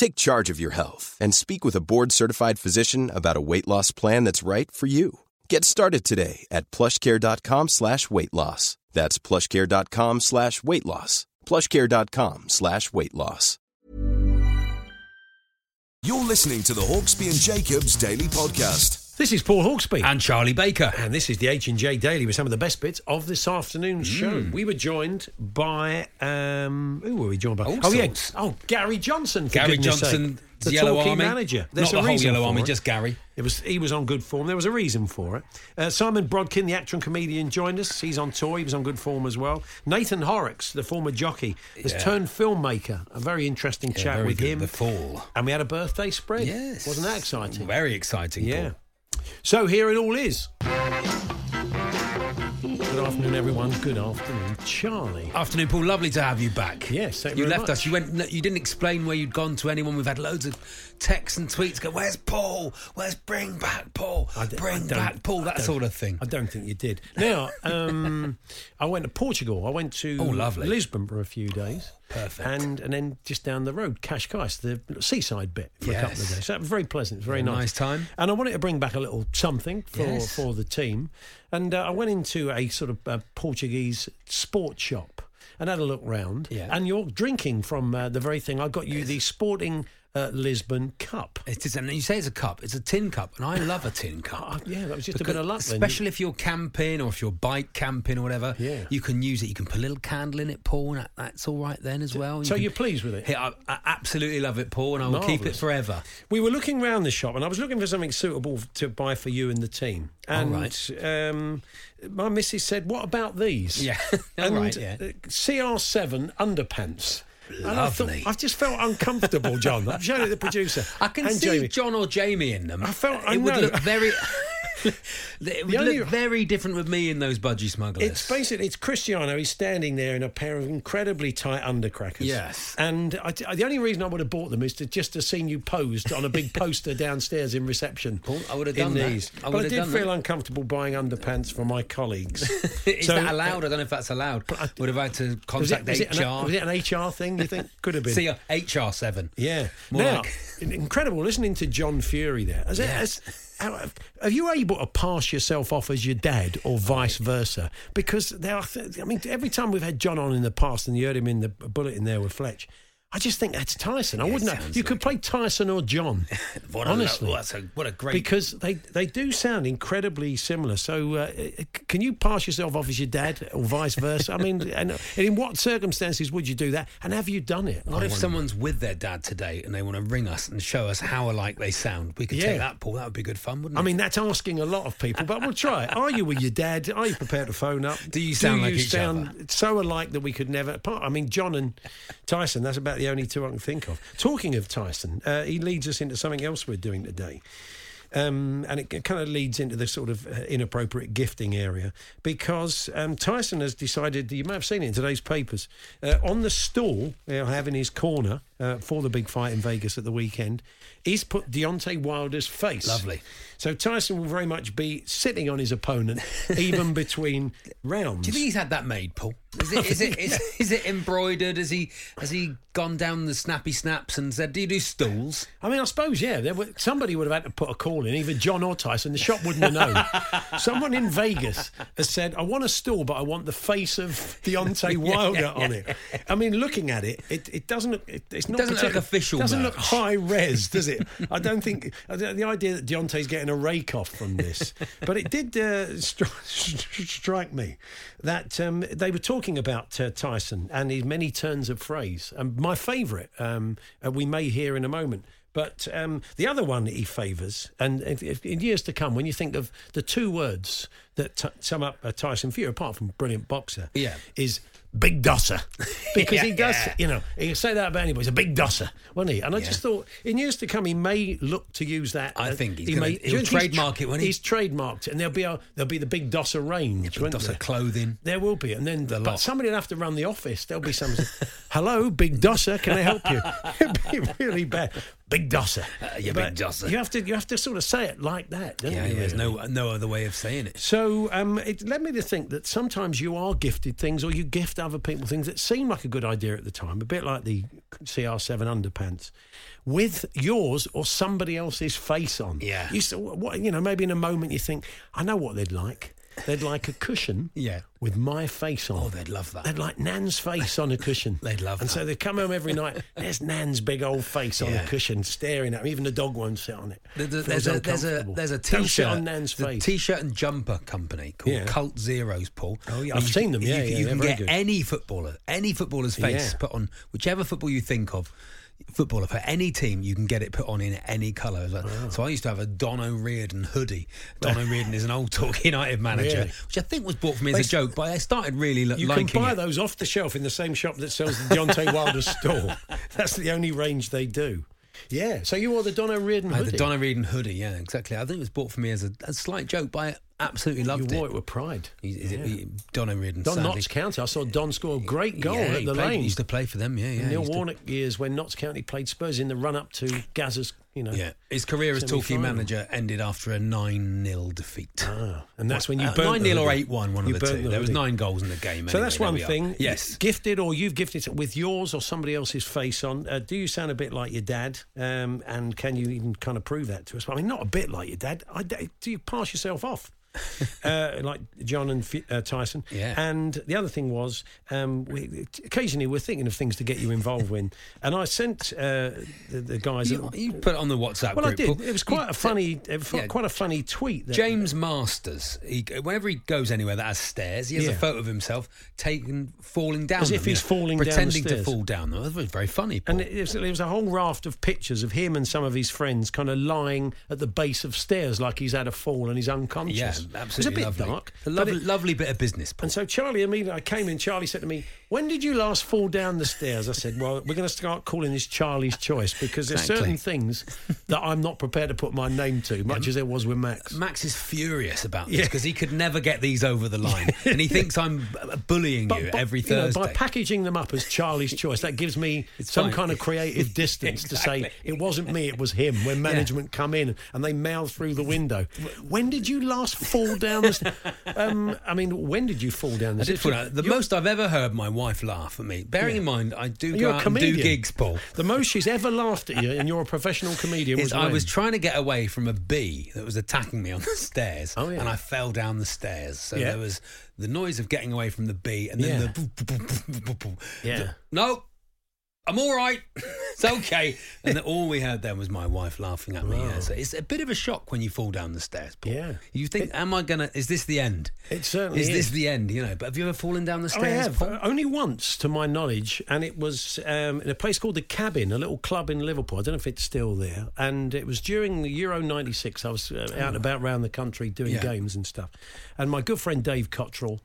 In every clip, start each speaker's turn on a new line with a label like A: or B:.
A: Take charge of your health and speak with a board-certified physician about a weight loss plan that's right for you. Get started today at plushcare.com slash weight loss. That's plushcare.com slash weight loss. plushcare.com slash weight loss.
B: You're listening to the Hawksbee and Jacobs Daily Podcast.
C: This is Paul Hawksbee.
D: And Charlie Baker.
C: And this is the H&J Daily with some of the best bits of this afternoon's
D: Mm.
C: show. We were joined by... Um, who were we joined by?
D: All
C: oh, yeah. Oh, Gary Johnson,
D: Gary Johnson,
C: sake. The
D: Yellow
C: talking
D: Army.
C: manager.
D: Not
C: There's
D: the
C: a
D: whole Yellow Army,
C: it.
D: just Gary.
C: It was He was on good form. There was a reason for it. Uh, Simon Brodkin, the actor and comedian, joined us. He's on tour. He was on good form as well. Nathan Horrocks, the former jockey, has
D: Yeah.
C: turned filmmaker. A very interesting
D: Yeah,
C: chat
D: very
C: with
D: good.
C: him.
D: The Fall.
C: And we had a birthday spread.
D: Yes.
C: Wasn't that exciting?
D: Very exciting.
C: Yeah.
D: Paul.
C: So here it all is. Good afternoon, everyone. Good afternoon, Charlie.
D: Afternoon, Paul. Lovely to have you back.
C: Yes, thank
D: you
C: you
D: left
C: much.
D: us. You went. You didn't explain where you'd gone to anyone. We've had loads of texts and tweets. Go, where's Paul? Where's bring back Paul?
C: I d- I
D: bring back Paul. That sort of thing.
C: I don't think you did. Now, um, I went to Portugal. I went to
D: Oh, lovely.
C: Lisbon for a few days.
D: Perfect.
C: And and then just down the road, Cascais, the seaside bit, for a couple of days. So very pleasant. Very nice.
D: nice time.
C: And I wanted to bring back a little something for,
D: Yes.
C: for the team. And uh, I went into a sort of uh, Portuguese sports shop and had a look round.
D: Yeah.
C: And you're drinking from uh, the very thing. I got you the Sporting uh, Lisbon Cup.
D: It is, and you say it's a cup. It's a tin cup, and I love a tin cup.
C: Yeah, that was just a
D: Because
C: bit of luck then.
D: Especially if you're camping or if you're bike camping or whatever.
C: Yeah.
D: You can use it. You can put a little candle in it, Paul, and that, that's all right then as well.
C: So
D: You
C: you're pleased with it?
D: Yeah, I, I absolutely love it, Paul, and I will keep it forever.
C: We were looking around the shop, and I was looking for something suitable to buy for you and the team. And
D: right.
C: um, my missus said, "What about these?"
D: Yeah. All
C: and
D: right, yeah.
C: uh, CR7 underpants. And I thought,
D: Lovely.
C: I just felt uncomfortable, John. I've shown it to the producer.
D: I can
C: and
D: see
C: Jamie.
D: John or Jamie in them.
C: I felt- I
D: it would
C: know.
D: look very. it would
C: only-
D: look very different with me in those budgie smugglers.
C: It's basically it's Cristiano. He's standing there in a pair of incredibly tight undercrackers.
D: Yes.
C: and I, the only reason I would have bought them is to just to seen you posed on a big poster downstairs in reception.
D: Paul, I would have done that.
C: these.
D: I
C: but I did feel
D: that.
C: uncomfortable buying underpants for my colleagues.
D: Is
C: So,
D: that allowed? I don't know if that's allowed.
C: I-
D: would have had to
C: Was it,
D: contact
C: was, it
D: HR.
C: an, was it an HR thing? You think could have been?
D: See, uh, HR seven.
C: Yeah.
D: More
C: now,
D: like-
C: incredible listening to John Fury there. It-
D: Yes.
C: has- are you able to pass yourself off as your dad or vice versa? Because there are, I mean, every time we've had John on in the past and you heard him in the bulletin there with Fletch, I just think that's Tyson. I
D: Yeah,
C: wouldn't know. You could play Tyson or John.
D: What a lo-
C: honestly.
D: a, what a great.
C: because they, they do sound incredibly similar. So, uh, can you pass yourself off as your dad or vice versa? I mean, and, and in what circumstances would you do that? And have you done it?
D: what
C: I
D: if someone's with their dad today and they want to ring us and show us how alike they sound? We could
C: Yeah.
D: take that, Paul. That would be good fun, wouldn't it?
C: I mean, that's asking a lot of people, but we'll try it. Are you with your dad? Are you prepared to phone up?
D: Do you sound like
C: you
D: each
C: sound so alike that we could never part? I mean, John and Tyson, that's about the only two I can think of. Talking of Tyson, uh, he leads us into something else we're doing today. Um, and it kind of leads into the sort of uh, inappropriate gifting area because um, Tyson has decided, you may have seen it in today's papers, uh, on the stall he'll have in his corner uh, for the big fight in Vegas at the weekend, he's put Deontay Wilder's face.
D: Lovely.
C: So Tyson will very much be sitting on his opponent, even between rounds.
D: Do you think he's had that made, Paul? Is it is it is, is it embroidered? Has he has he gone down the snappy snaps and said, "Do you do stools?"
C: I mean, I suppose, yeah. There were, somebody would have had to put a call in, either John or Tyson. The shop wouldn't have known. Someone in Vegas has said, I want a stool, but I want the face of Deontay Wilder on it. I mean, looking at it, it, it doesn't look, it, it's not
D: doesn't look official
C: doesn't look high res, does it? I don't think, the idea that Deontay's getting a rake off from this, but it did uh, stri- strike me that um, they were talking about uh, Tyson and his many turns of phrase. And my favourite, um, uh, we may hear in a moment. But um, the other one he favours, and in years to come, when you think of the two words that t- sum up uh, Tyson Fury, apart from brilliant boxer,
D: Yeah.
C: is big dosser. Because he does,
D: Yeah.
C: you know, he can say that about anybody. He's a big dosser, wasn't he? And I
D: Yeah.
C: just thought, in years to come, he may look to use that.
D: I
C: uh,
D: think he's
C: he
D: gonna-
C: may,
D: he'll
C: do you think he's
D: trademark it, won't he?
C: He's trademarked it, and there'll be a there'll be the big dosser range.
D: Big dosser
C: there?
D: clothing.
C: There will be, and then but
D: lot.
C: somebody will have to run the office. There'll be some. Hello, Big Dosser, can I help you? It'd be really bad. Big Dosser,
D: Uh, you
C: But
D: big dosser.
C: You have to you have to sort of say it like that. Don't
D: Yeah,
C: you,
D: yeah, there's no no other way of saying it.
C: So um, it led me to think that sometimes you are gifted things, or you gift other people things that seemed like a good idea at the time, a bit like the CR7 underpants, with yours or somebody else's face on.
D: Yeah.
C: You what you know, maybe in a moment you think, I know what they'd like. They'd like a cushion.
D: Yeah.
C: With my face on.
D: Oh, they'd love that.
C: They'd like Nan's face on a cushion.
D: They'd love
C: And
D: that.
C: so they come home every night. There's Nan's big old face on a cushion, staring at me. Even the dog won't sit on it.
D: There's a, there's a there's a
C: uncomfortable.
D: there's a
C: Don't sit
D: t-shirt
C: on Nan's face.
D: t-shirt and jumper company called
C: Yeah.
D: Cult Zeros, Paul.
C: Oh, yeah, I've
D: you
C: seen them, yeah,
D: you,
C: yeah,
D: you can get
C: good.
D: any footballer, any footballer's face
C: Yeah.
D: put on whichever football you think of. Footballer for any team, you can get it put on in any colour. well.
C: Oh.
D: So I used to have a Don O'Riordan hoodie. Don O'Riordan is an old Torquay United manager,
C: Really?
D: which I think was bought for me as
C: They
D: a joke, but I started really li-
C: You
D: liking
C: can buy
D: it.
C: those off the shelf in the same shop that sells the Deontay Wilder store. That's the only range they do. Yeah. So you wore the Don O'Riordan
D: I had
C: hoodie.
D: the Don O'Riordan hoodie, yeah, exactly. I think it was bought for me as a, a slight joke, but Absolutely
C: you wore
D: it.
C: it with pride.
D: Is
C: Yeah.
D: it Don O'Riordan?
C: Don
D: sadly-
C: Notts County. I saw Don score a great goal
D: Yeah,
C: at the
D: played-
C: lane.
D: He used to play for them, yeah, yeah.
C: Neil
D: he used to-
C: Warnock years when Notts County played Spurs in the run up to Gazza's, you know.
D: Yeah, his career as Torquay manager ended after a 9 0 defeat.
C: Ah, and that's when you
D: Uh,
C: burnt
D: 9 0 or 8 1, one of the two.
C: the
D: There was nine goals in the game.
C: So that's
D: there
C: one thing.
D: Yes.
C: Gifted or you've gifted it with yours or somebody else's face on. Uh, do you sound a bit like your dad? Um, and can you even kind of prove that to us? I mean, not a bit like your dad. I, do you pass yourself off? uh, like John and uh, Tyson.
D: Yeah.
C: And the other thing was, um, we, occasionally we're thinking of things to get you involved in. And I sent uh, the, the guys.
D: You, you put it on the WhatsApp
C: well, I did. It was quite
D: You-
C: a funny,
D: yeah.
C: quite a funny tweet. That,
D: James Masters, he, whenever he goes anywhere that has stairs, he has
C: Yeah.
D: a photo of himself taken falling down.
C: As if he's falling
D: pretending to fall down them. That was very funny. Paul.
C: And it was, it was a whole raft of pictures of him and some of his friends kind of lying at the base of stairs like he's had a fall and he's unconscious.
D: yeah,
C: It was a bit
D: lovely.
C: dark.
D: A lovely,
C: it-
D: lovely bit of business. Paul.
C: and so Charlie, immediately I came in, Charlie said to me, When did you last fall down the stairs? I said, Well, we're going to start calling this Charlie's Choice because there's
D: Exactly.
C: certain things that I'm not prepared to put my name to, much as there was with Max.
D: Max is furious about this
C: Yeah.
D: because he could never get these over the line, and he thinks I'm bullying
C: But-
D: you
C: but,
D: every
C: you know,
D: Thursday.
C: by packaging them up as Charlie's choice, that gives me some
D: fine.
C: kind of creative distance to say it wasn't me, it was him. When management come in and they mouth through the window, when did you last fall down the stairs? Um, I mean, when did you fall down the
D: I
C: stairs?
D: the
C: You're-
D: most I've ever heard my wife laugh at me. Bearing in mind, I do go out and do gigs, Paul.
C: The most she's ever laughed at you, and you're a professional comedian. Was
D: I was trying to get away from a bee that was attacking me on the stairs,
C: Oh, yeah.
D: and I fell down the stairs. So
C: Yeah.
D: there was the noise of getting away from the bee, and then
C: Yeah.
D: the boop, boop, boop.
C: Yeah.
D: The- no, I'm all right. it's okay. And all we heard then was my wife laughing at me. Yeah. So it's a bit of a shock when you fall down the stairs. Paul.
C: Yeah.
D: You think, am I gonna? Is this the end?
C: It certainly
D: is.
C: is.
D: this the end? You know. But have you ever fallen down the stairs?
C: I have
D: Paul?
C: only once, to my knowledge, and it was um, in a place called the Cabin, a little club in Liverpool. I don't know if it's still there. And it was during the Euro '96. I was uh, out and about around the country doing
D: Yeah.
C: games and stuff. And my good friend Dave Cottrell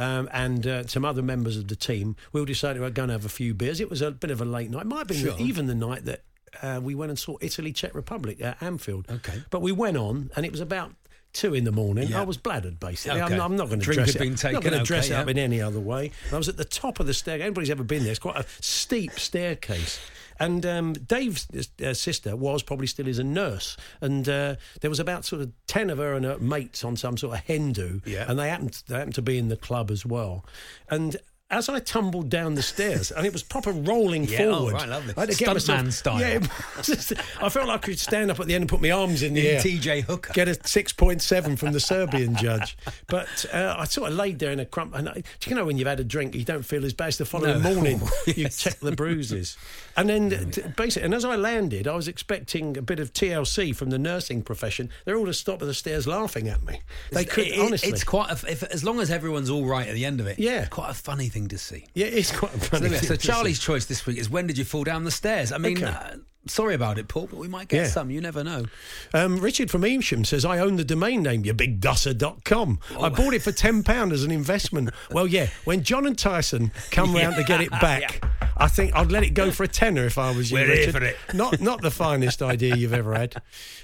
C: um, and uh, some other members of the team, we all decided we'd going to have a few beers. It was a bit of a late night. It might have been
D: Sure.
C: even the night that uh, we went and saw Italy, Czech Republic at Anfield.
D: Okay.
C: But we went on, and it was about. Two in the morning.
D: Yeah.
C: I was bladdered, basically.
D: Okay.
C: I'm, I'm not going to dress it.
D: been
C: not
D: taken,
C: going to dress
D: okay,
C: it up in any other way. And I was at the top of the staircase. Anybody's ever been there? It's quite a steep staircase. And um, Dave's uh, sister was probably still is a nurse, and uh, there was about sort of ten of her and her mates on some sort of hen do,
D: Yeah.
C: and they happened they happened to be in the club as well, and. As I tumbled down the stairs, and it was proper rolling
D: Yeah, oh,
C: forward.
D: right, lovely.
C: I to
D: Stuntman style.
C: Yeah, just- I felt like I could stand up at the end and put my arms in the air.
D: TJ Hooker.
C: Get a 6.7 from the Serbian judge. But uh, I sort of laid there in a crump. And I, do you know when you've had a drink, you don't feel as bad as the following
D: No.
C: morning? You
D: Yes.
C: check the bruises. And then t- basically, and as I landed, I was expecting a bit of TLC from the nursing profession. They're all just stopped at the stairs laughing at me. They could,
D: it-
C: honestly.
D: It's quite, a, if, as long as everyone's all right at the end of it,
C: Yeah.
D: quite a funny thing to see.
C: yeah, it's quite
D: So,
C: funny.
D: there we so
C: to see.
D: Charlie's choice this week is when did you fall down the stairs? I mean,
C: Okay.
D: uh, sorry about it, Paul, but we might get
C: Yeah.
D: some. You never know.
C: Um, Richard from Evesham says, I own the domain name, youbigdusser.com. I bought it for £10 as an investment. well, yeah, when John and Tyson come round to get it back, I think I'd let it go for a tenner if I was you,
D: We're here
C: Richard.
D: for it.
C: Not, not the finest idea you've ever had.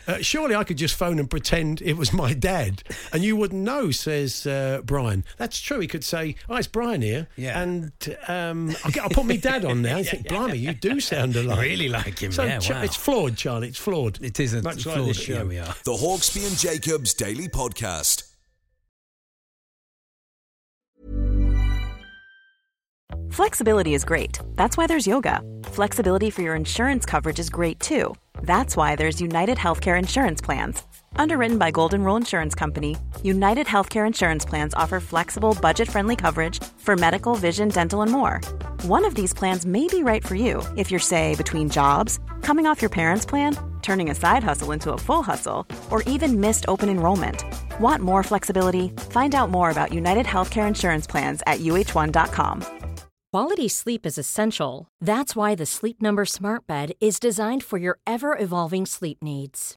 C: Uh, surely I could just phone and pretend it was my dad, and you wouldn't know, says uh, Brian. That's true. He could say, Oh, it's Brian here.
D: Yeah.
C: And um, I'll, get, I'll put my dad on now. You think, Blimey, you do sound alike.
D: Really like him,
C: So
D: yeah,
C: Ch-
D: wow.
C: it's flawed, Charlie. It's flawed.
D: It is a
C: Much like
D: flawed.
C: this show.
D: Yeah, we are.
B: The Hawksbee and Jacobs Daily Podcast.
E: Flexibility is great. That's why there's yoga. Flexibility for your insurance coverage is great too. That's why there's United Healthcare Insurance Plans. Underwritten by Golden Rule Insurance Company, United Healthcare Insurance Plans offer flexible, budget friendly coverage for medical, vision, dental, and more. One of these plans may be right for you if you're, say, between jobs, coming off your parents' plan, turning a side hustle into a full hustle, or even missed open enrollment. Want more flexibility? Find out more about United Healthcare Insurance Plans at uh1.com.
F: Quality sleep is essential. That's why the Sleep Number Smart Bed is designed for your ever evolving sleep needs.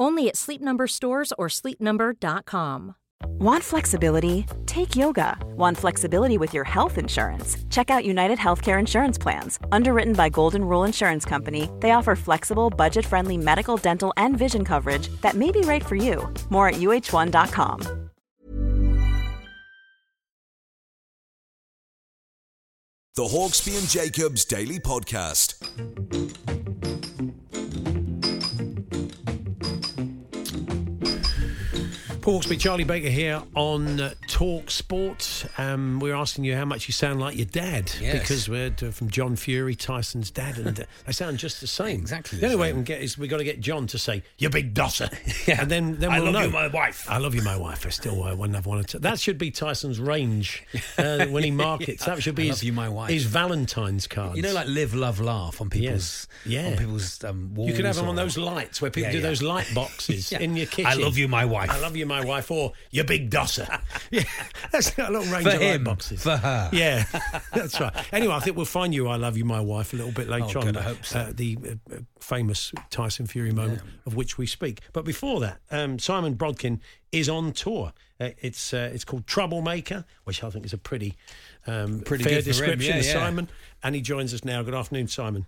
F: Only at Sleep Number stores or sleepnumber.com.
E: Want flexibility? Take yoga. Want flexibility with your health insurance? Check out United Healthcare Insurance Plans. Underwritten by Golden Rule Insurance Company, they offer flexible, budget friendly medical, dental, and vision coverage that may be right for you. More at uh1.com.
B: The Hawksbee and Jacobs Daily Podcast.
C: Paul Hawksbee, Charlie Baker here on uh, Talk Sport. Um, we're asking you how much you sound like your dad
D: Yes.
C: because we're uh, from John Fury, Tyson's dad, and uh, they sound just the same.
D: Exactly
C: The
D: the
C: only way we can get is we've got to get John to say "you big dosser,"
D: Yeah.
C: and then then we'll I
D: love
C: know.
D: you, my wife.
C: I love you, my wife. I still uh, one never wanted to. That should be Tyson's range uh, when he markets. That should be his,
D: you, my wife.
C: his Valentine's cards.
D: You know, like live, love, laugh on people's
C: Yeah.
D: on people's um, walls.
C: You could have them on those lights where people
D: Yeah,
C: do
D: yeah.
C: those light boxes in your kitchen.
D: I love you, my wife.
C: I love you, my wife, or you big dosser. yeah, that's got a little range
D: For
C: of
D: him,
C: boxes.
D: for her.
C: Yeah, that's right. Anyway, I think we'll find you. I love you, my wife, a little bit later
D: Oh,
C: on.
D: good, I hope so.
C: uh, the uh, uh, famous Tyson Fury moment of which we speak. But before that, um, Simon Brodkin is on tour. Uh, it's uh, it's called Troublemaker, which I think is a pretty um,
D: Pretty
C: fair
D: good
C: description
D: yeah,
C: of
D: yeah.
C: Simon. And he joins us now. Good afternoon, Simon.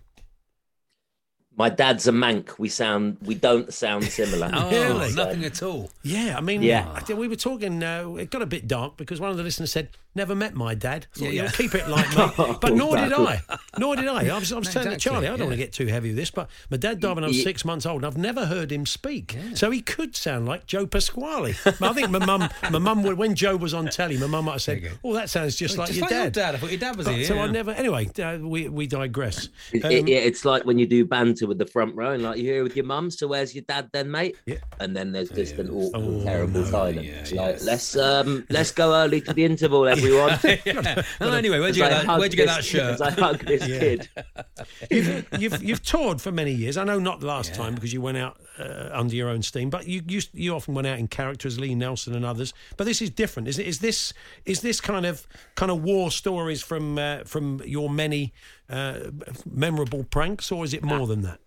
G: My dad's a mank. We sound, we don't sound similar.
D: Oh,
C: Really?
D: nothing at all.
C: Yeah, I mean,
G: Yeah.
C: I we were talking. Uh, it got a bit dark because one of the listeners said, "Never met my dad." Thought,
D: Yeah,
C: "You'll
D: yeah.
C: keep it like me, but nor did I. Nor did I. I was, I was
D: No,
C: saying to
D: exactly,
C: Charlie, I don't
D: yeah.
C: want to get too heavy with this, but my dad died when I was
G: Ye-
C: six months old, and I've never heard him speak. So he could sound like Joe Pasquale. I think my mum, my mum, would when Joe was on telly, my mum might have said,
D: There you go.
C: "Oh, that sounds just like
D: Just
C: your
D: like your
C: dad."
D: dad. I thought your dad was
C: But-
D: here,
C: So I never. Anyway, uh, we we digress. Um,
G: it- yeah, it's like when you do banter with the front row and like you're here with your mum, so where's your dad then, mate?
C: Yeah.
G: And then there's just an awful,
C: Oh,
G: terrible
C: no,
G: silence.
D: yeah,
G: It's
D: yeah.
G: like, let's um, let's go early to the interval, everyone.
D: Oh, anyway, where'd you, get that, where'd you get that shirt?
G: As I hug this kid.
C: you've, you've you've toured for many years. I know not the last time because you went out uh, under your own steam, but you, you you often went out in characters, Lee Nelson and others. But this is different. Is it? Is this is this kind of kind of war stories from uh, from your many uh, memorable pranks, or is it more than that?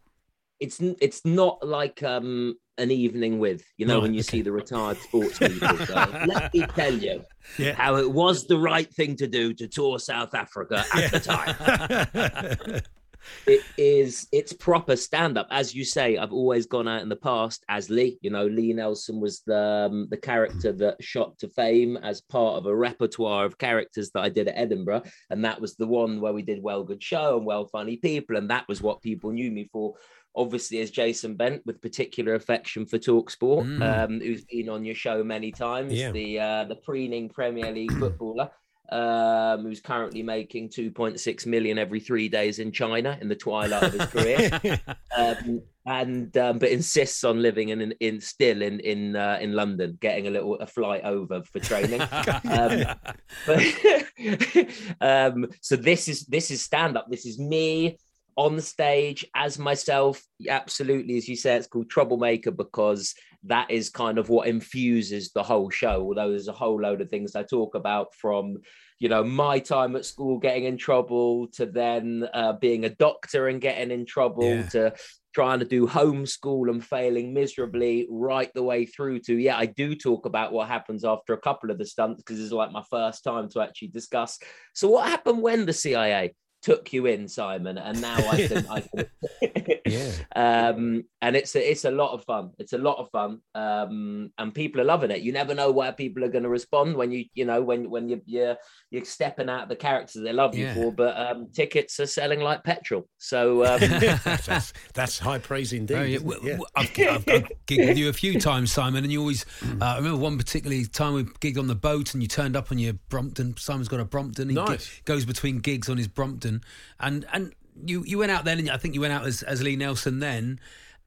G: It's it's not like um an evening with you know
C: Right,
G: when you
C: okay.
G: see the retired sports people go, let me tell you
C: Yeah.
G: how it was the right thing to do to tour south africa at the time. It is it's proper stand up as you say i've always gone out in the past as lee. You know lee nelson was the um, the character that shot to fame as part of a repertoire of characters that i did at edinburgh. And that was the one where we did well good show and well funny people and that was what people knew me for obviously as jason bent with particular affection for talk sport
D: Mm.
G: um who's been on your show many times
C: Yeah.
G: the uh the preening premier league footballer um, who's currently making 2.6 million every three days in China in the twilight of his career, um, and um, but insists on living in, in, in still in in uh, in London, getting a little a flight over for training. um, but, um, so this is this is stand up. This is me on the stage as myself. Absolutely, as you say, it's called Troublemaker because that is kind of what infuses the whole show. Although there's a whole load of things I talk about from you know my time at school getting in trouble to then uh, being a doctor and getting in trouble
D: Yeah.
G: to trying to do homeschool and failing miserably right the way through to yeah i do talk about what happens after a couple of the stunts because it's like my first time to actually discuss so what happened when the cia took you in simon and now i can i can
C: Yeah.
G: um and it's a, it's a lot of fun it's a lot of fun um and people are loving it you never know where people are going to respond when you you know when when you you're you're stepping out the characters they love you
D: Yeah.
G: for but um tickets are selling like petrol so um
C: that's, that's high praise indeed.
D: Oh, yeah.
C: isn't it?
D: W-
C: Yeah.
D: w- I've, I've, I've gigged with you a few times, Simon, and you always. Uh, I remember one particularly time we gigged on the boat, and you turned up on your Brompton. Simon's got a Brompton. He gi-
C: Nice.
D: goes between gigs on his Brompton, and and you you went out then, and I think you went out as, as Lee Nelson then.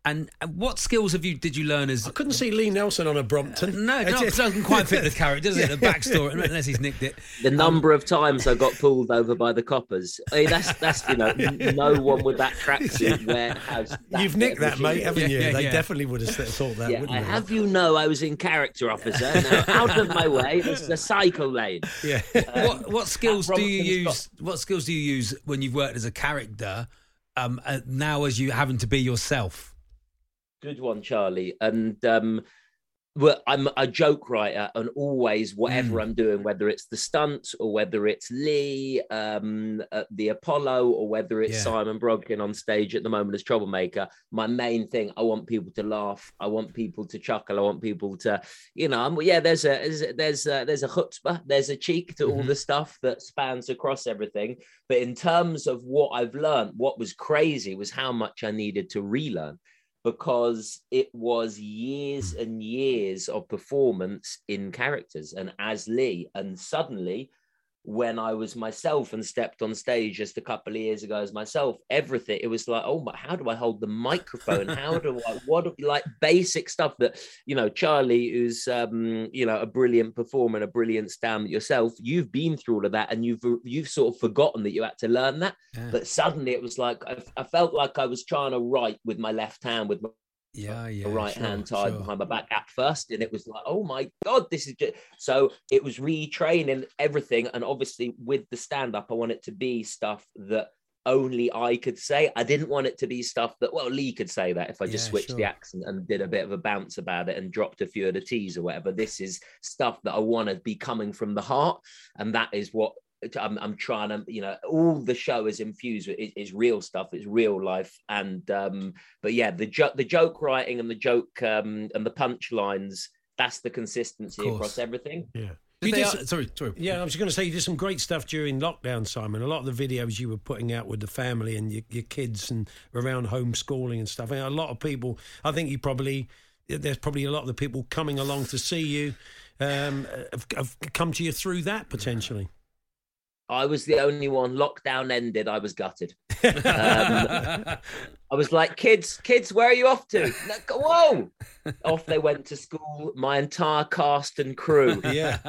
D: And, and what skills have you did you learn as
C: I couldn't see Lee Nelson on a Brompton.
D: no, no, it doesn't quite fit the character, does it? The backstory, unless he's nicked it.
G: the number of times I got pulled over by the coppers. I mean, that's that's you know, no one with that tracksuit wear has. that
C: You've nicked that, mate, haven't you?
D: Yeah,
C: they
D: yeah.
C: definitely would have thought that,
G: Yeah,
C: wouldn't
G: I
C: they?
G: have you know I was in character, officer. Now out of my way. This is a cycle lane.
C: Yeah.
D: what what skills do you
G: Brompton's
D: use? What skills do you use when you've worked as a character? Um, uh, now as you having to be yourself.
G: Good one, Charlie. And um, well, I'm a joke writer, and always whatever
D: Mm.
G: I'm doing, whether it's the stunts or whether it's Lee, um, at the Apollo, or whether it's
D: Yeah.
G: Simon Brodkin on stage at the moment as Troublemaker, my main thing, I want people to laugh, I want people to chuckle, I want people to, you know, I'm, yeah, there's a there's a, there's a, there's a chutzpah, there's a cheek to all
D: Mhm.
G: the stuff that spans across everything. But in terms of what I've learned, what was crazy was how much I needed to relearn because it was years and years of performance in characters and as Lee. And suddenly, when I was myself and stepped on stage just a couple of years ago as myself, everything it was like, oh my, how do I hold the microphone? How do I what like basic stuff that you know, Charlie, who's um, you know, a brilliant performer and a brilliant stand yourself, you've been through all of that and you've you've sort of forgotten that you had to learn that.
D: Yeah.
G: But suddenly it was like I, I felt like I was trying to write with my left hand with my
D: Yeah, yeah.
G: right
D: sure,
G: hand tied
D: sure.
G: behind my back at first, and it was like, oh my god, this is just so. It was retraining everything, and obviously with the stand up, I want it to be stuff that only I could say. I didn't want it to be stuff that well Lee could say that if I just
D: Yeah,
G: switched the accent and did a bit of a bounce about it and dropped a few of the T's or whatever. This is stuff that I want to be coming from the heart, and that is what. I'm, I'm trying to, you know, all the show is infused with is, is real stuff. It's real life, and um, but yeah, the joke, the joke writing and the joke um, and the punchlines. That's the consistency across everything.
C: Yeah. You
D: they-
C: did s-
D: sorry, sorry.
C: Yeah, I was going to say you did some great stuff during lockdown, Simon. A lot of the videos you were putting out with the family and your, your kids and around homeschooling and stuff. And a lot of people, I think you probably, there's probably a lot of the people coming along to see you um, have, have come to you through that potentially.
G: I was the only one. Lockdown ended. I was gutted. Um, I was like, kids, kids, where are you off to? Like, Whoa! off they went to school. My entire cast and crew
C: Yeah.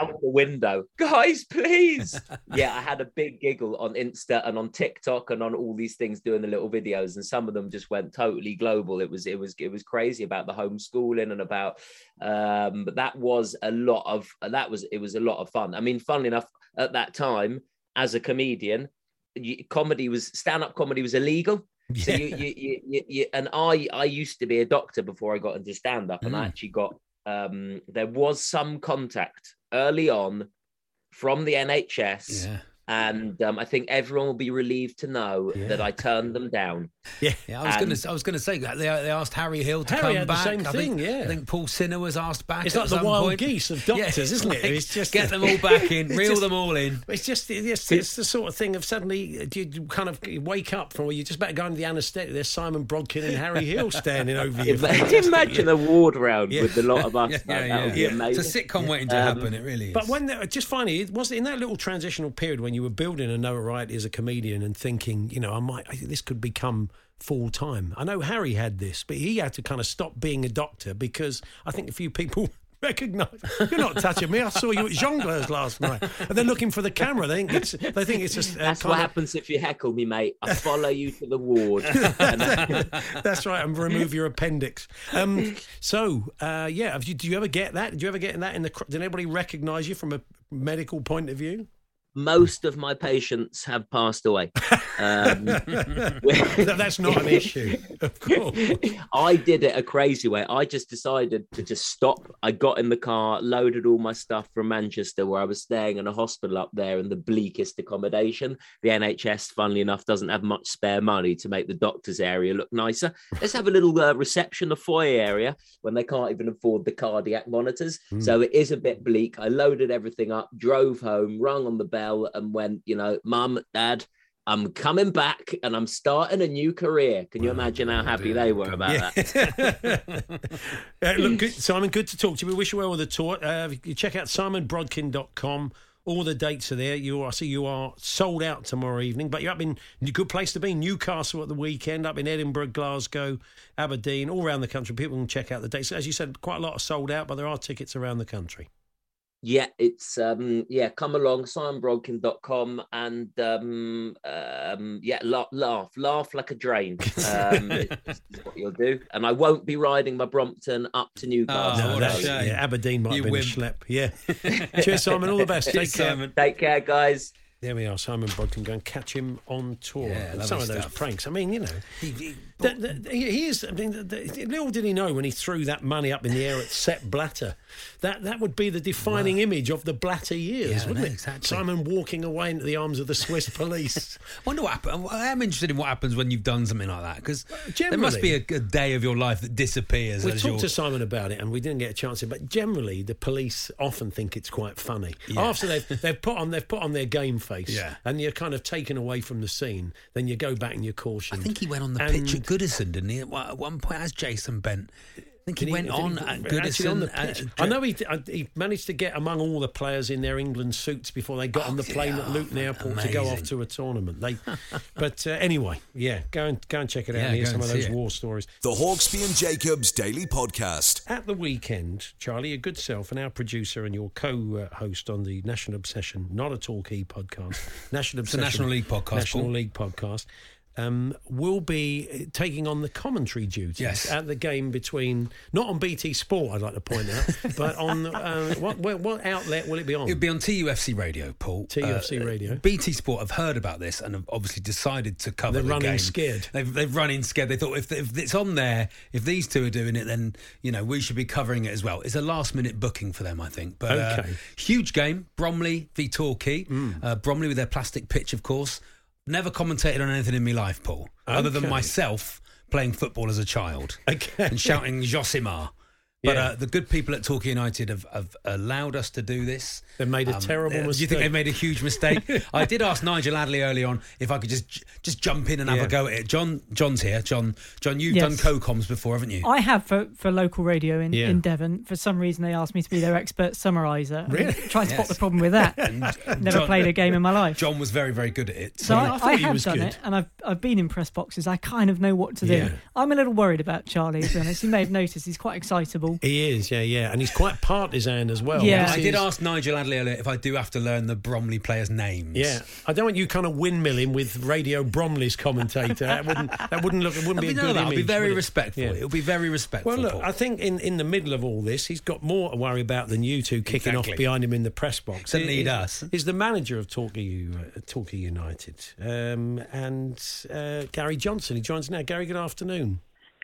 G: out the window. Guys, please. Yeah, I had a big giggle on Insta and on TikTok and on all these things doing the little videos, and some of them just went totally global. It was it was it was crazy about the homeschooling and about um but that was a lot of that was it was a lot of fun. I mean, funnily enough, at that time, as a comedian, you- comedy was stand-up comedy was illegal. So you, you, you, you, and I, I used to be a doctor before I got into stand up, and I
D: Mm.
G: actually got. Um, there was some contact early on from the NHS, and um, I think everyone will be relieved to know that I turned them down.
C: Yeah.
D: Yeah, I was going to. I was going to say that they, they asked Harry Hill to
C: Harry
D: come
C: had the
D: back.
C: same
D: I
C: thing, yeah.
D: I think Paul Sinha was asked back.
C: It's
D: at
C: like the
D: some
C: wild
D: point.
C: geese of
D: Yeah,
C: doctors,
D: it's
C: isn't it? It's just
D: get them all back in, reel
C: just-
D: them all in.
C: It's just it's, it's the sort of thing of suddenly you kind of wake up from where you're just about to go into the anaesthetic. There's Simon Brodkin and Harry Hill standing over you. Fantastic.
G: Imagine a ward round
C: Yeah.
G: with a lot of us.
D: Yeah,
G: that,
D: yeah,
G: that would be
D: yeah.
G: amazing.
D: It's a sitcom waiting to
G: Um,
D: happen. It really is.
C: But when the, just finally, it was it in that little transitional period when you were building a notoriety as a comedian and thinking, you know, I might I, this could become full time. I know Harry had this, but he had to kind of stop being a doctor because I think a few people. Recognise you're not touching me. I saw you at Jongleurs last night, and they're looking for the camera. They think it's they think it's just uh,
G: That's what
C: of-
G: happens if you heckle me, mate. I follow you to the ward. Uh,
C: That's right, and remove your appendix. Um, so, uh, yeah, have you, do you ever get that? Did you ever get that in the? Did anybody recognise you from a medical point of view?
G: Most of my patients have passed away. Um,
C: That's not an issue, of course.
G: I did it a crazy way. I just decided to just stop. I got in the car, loaded all my stuff from Manchester, where I was staying in a hospital up there in the bleakest accommodation. The NHS, funnily enough, doesn't have much spare money to make the doctor's area look nicer. Let's have a little uh, reception, a foyer area, when they can't even afford the cardiac monitors. So it is a bit bleak. I loaded everything up, drove home, rung on the bell, and went, you know, Mum, Dad. I'm coming back and I'm starting a new career. Can you imagine how happy they were about that?
C: Uh, look, good, Simon, good to talk to you. We wish you well with the tour. Uh, you check out simonbrodkin.com. All the dates are there. You are, I see you are sold out tomorrow evening, but you're up in a good place to be. Newcastle at the weekend, up in Edinburgh, Glasgow, Aberdeen, all around the country. People can check out the dates. As you said, quite a lot are sold out, but there are tickets around the country.
G: Yeah, it's um yeah, come along, simonbrodkin.com and um um yeah, laugh laugh, laugh like a drain. Um is what you'll do. And I won't be riding my Brompton up to Newcastle.
D: Oh, what a
C: that's-
D: shame.
C: yeah, Aberdeen might
D: You
C: have been
D: wimp.
C: a schlep. Yeah. Cheers, Simon. All the best. Take care.
D: Simon.
G: Take care, guys.
C: There we are, Simon Brodkin. Go and catch him on tour.
D: Yeah,
C: And
D: lovely
C: Some of those pranks. I mean, you know,
D: He- he-
C: the, the, he is. I mean, the, little did he know when he threw that money up in the air at Sepp Blatter, that that would be the defining image of the Blatter years,
D: Yeah,
C: wouldn't it?
D: exactly.
C: Simon walking away into the arms of the Swiss police.
D: wonder what happens. I'm interested in what happens when you've done something like that because there must be a, a day of your life that disappears.
C: we
D: as
C: talked to Simon about it, and we didn't get a chance to. But generally, the police often think it's quite funny
D: Yeah.
C: after they've they've put on they've put on their game face,
D: Yeah.
C: and you're kind of taken away from the scene. Then you go back and you're
D: I think he went on the
C: And-
D: pitch at Goodison, didn't he? At one- point, as Jason Bent. I think he,
C: Did
D: went
C: did
D: on
C: he-
D: at Goodison.
C: on the
D: uh,
C: pitch.
D: dr-
C: I know he, uh, he managed to get among all the players in their England suits before they got
D: Oh,
C: on the plane
D: he?
C: at
D: Oh,
C: Luton Airport to go off to a tournament. They, but uh, anyway, yeah, go and go and check it out
D: Yeah,
C: and hear some
D: and
C: of those
D: it.
C: war stories.
B: The Hawksbee and Jacobs Daily Podcast.
C: At the weekend, Charlie, your good self and our producer and your co-host on the National Obsession, not a Torquay podcast, National
D: It's a
C: Obsession,
D: National League podcast,
C: National
D: Paul.
C: League podcast, um, will be taking on the commentary duties
D: Yes.
C: at the game between not on BT Sport, I'd like to point out, but on uh, what, what what outlet will it be on?
D: It'll be on TUFC Radio, Paul. Uh,
C: TUFC Radio.
D: BT Sport have heard about this and have obviously decided to cover
C: They're
D: the
C: running
D: game.
C: scared.
D: They've, they've run in scared. They thought if, if it's on there, if these two are doing it, then you know we should be covering it as well. It's a last minute booking for them, I think. But uh,
C: Okay.
D: huge game, Bromley v Torquay. Uh, Bromley with their plastic pitch, of course. Never commentated on anything in my life, Paul, other than myself playing football as a child
C: Okay.
D: and shouting Josimar. But
C: Yeah.
D: uh, the good people at Torquay United have, have allowed us to do this.
C: They've made a terrible
D: uh, Do you think they've made a huge mistake? I did ask Nigel Adley early on if I could just just jump in and have
C: Yeah.
D: a go at it. John, John's here. John, John, you've
H: Yes.
D: done co-coms before, haven't you?
H: I have for, for local radio in,
C: Yeah.
H: in Devon. For some reason, they asked me to be their expert summariser. I'm
C: Really?
H: Trying to spot
D: Yes.
H: the problem with that. Never
D: John-
H: played a game in my life.
D: John was very, very good at it.
H: so
D: So,
H: I,
C: I thought
H: I
C: he
H: have
C: was
H: done
C: good.
H: it, and I've I've been in press boxes. I kind of know what to do.
C: Yeah.
H: I'm a little worried about Charlie. To be honest, you may have noticed he's quite excitable Paul.
C: He is, yeah, yeah, and he's quite partisan as well.
H: Yeah.
D: I did ask Nigel Adley earlier if I do have to learn the Bromley players' names.
C: Yeah, I don't want you kind of windmilling with Radio Bromley's commentator. That wouldn't that wouldn't look. It wouldn't
D: I'll
C: be
D: be,
C: a
D: no,
C: good
D: no, I'll
C: image.
D: be very
C: it?
D: respectful.
C: Yeah.
D: It'll be very respectful.
C: Well, look,
D: Paul.
C: I think in, in the middle of all this, he's got more to worry about than you two kicking
D: Exactly.
C: off behind him in the press box.
D: Doesn't need
C: he-
D: us.
C: He's the manager of Torquay, U- uh, Torquay United. Um, and uh, Gary Johnson, he joins now. Gary, good afternoon.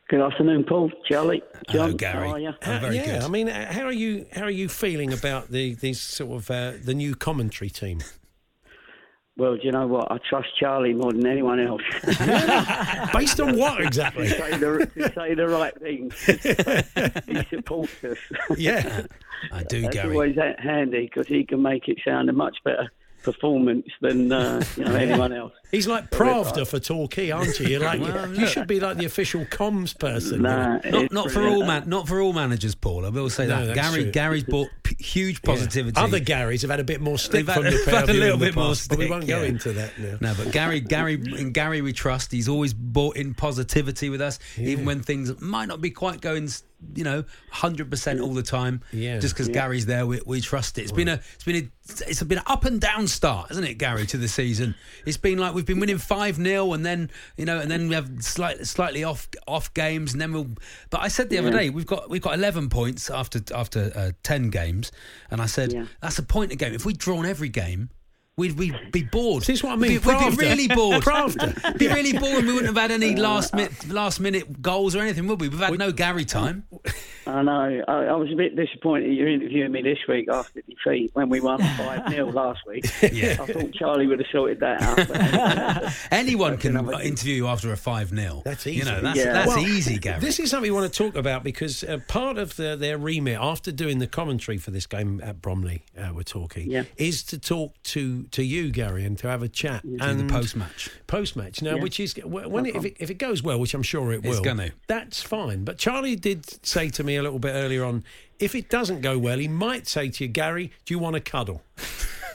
I: Good afternoon, Paul, Charlie,
D: Hello,
I: John.
D: Gary.
I: How are you?
D: Very
C: yeah,
D: good.
C: I mean, uh, how are you? How are you feeling about the these sort of uh, the new commentary team?
I: Well, do you know what? I trust Charlie more than anyone else.
C: Based on what exactly?
I: to, say the, to say the right thing. he supports us.
C: yeah,
D: I do,
I: That's
D: Gary.
I: always ha- handy because he can make it sound much better performance than uh, you know anyone else.
C: he's like Pravda for Torquay, aren't you? You're like
D: Well,
C: you
D: look.
C: should be like the official comms person. you know?
I: Nah,
D: Not, not for all man, not for all managers, Paul. I will say
C: No,
D: that Gary
C: true.
D: Gary's brought p- huge
C: Yeah.
D: positivity.
C: Other Garys have had a bit more stick
D: They've had-
C: from the
D: they've
C: pair of
D: a little
C: in the
D: bit more
C: past, but we won't go into that now.
D: No, but Gary, Gary, in Gary, we trust. He's always brought in positivity with us, even when things might not be quite going, you know, hundred percent all the time.
C: Yeah.
D: Just because Gary's there, we, we trust it. It's been a, it's been a, it's been an up and down start, hasn't it, Gary, to the season? It's been like we've been winning five 0 and then you know, and then we have slightly, slightly off, off games, and then we'll. But I said the other day we've got we've got eleven points after after uh, ten games, and I said
I: Yeah.
D: that's a point a game. If we'd drawn every game. We'd, we'd be bored.
C: This is what I
D: We'd
C: mean,
D: be, we'd be really bored.
C: Pravda.
D: Be really bored. And we wouldn't have had any last minute last minute goals or anything, would we? We've had no Gary time.
I: I know. I, I was a bit disappointed you're interviewing me this week after defeat when we won 5 0 last week.
D: Yeah.
I: I thought Charlie would have sorted that out.
D: Anyone can interview you after a five 0
C: That's easy.
D: You
C: easy.
D: know, that's
I: Yeah.
D: that's
C: Well,
D: easy, Gary.
C: This is something we want to talk about because uh, part of the, their remit after doing the commentary for this game at Bromley, uh, we're talking,
I: Yeah.
C: is to talk to, to you, Gary, and to have a chat. And
D: the post match.
C: Post match now,
I: Yeah.
C: which is when it, if, it, if it goes well, which I'm sure it will,
D: It's gonna.
C: That's fine. But Charlie did say to me a little bit earlier on, if it doesn't go well, he might say to you, Gary, do you want to cuddle?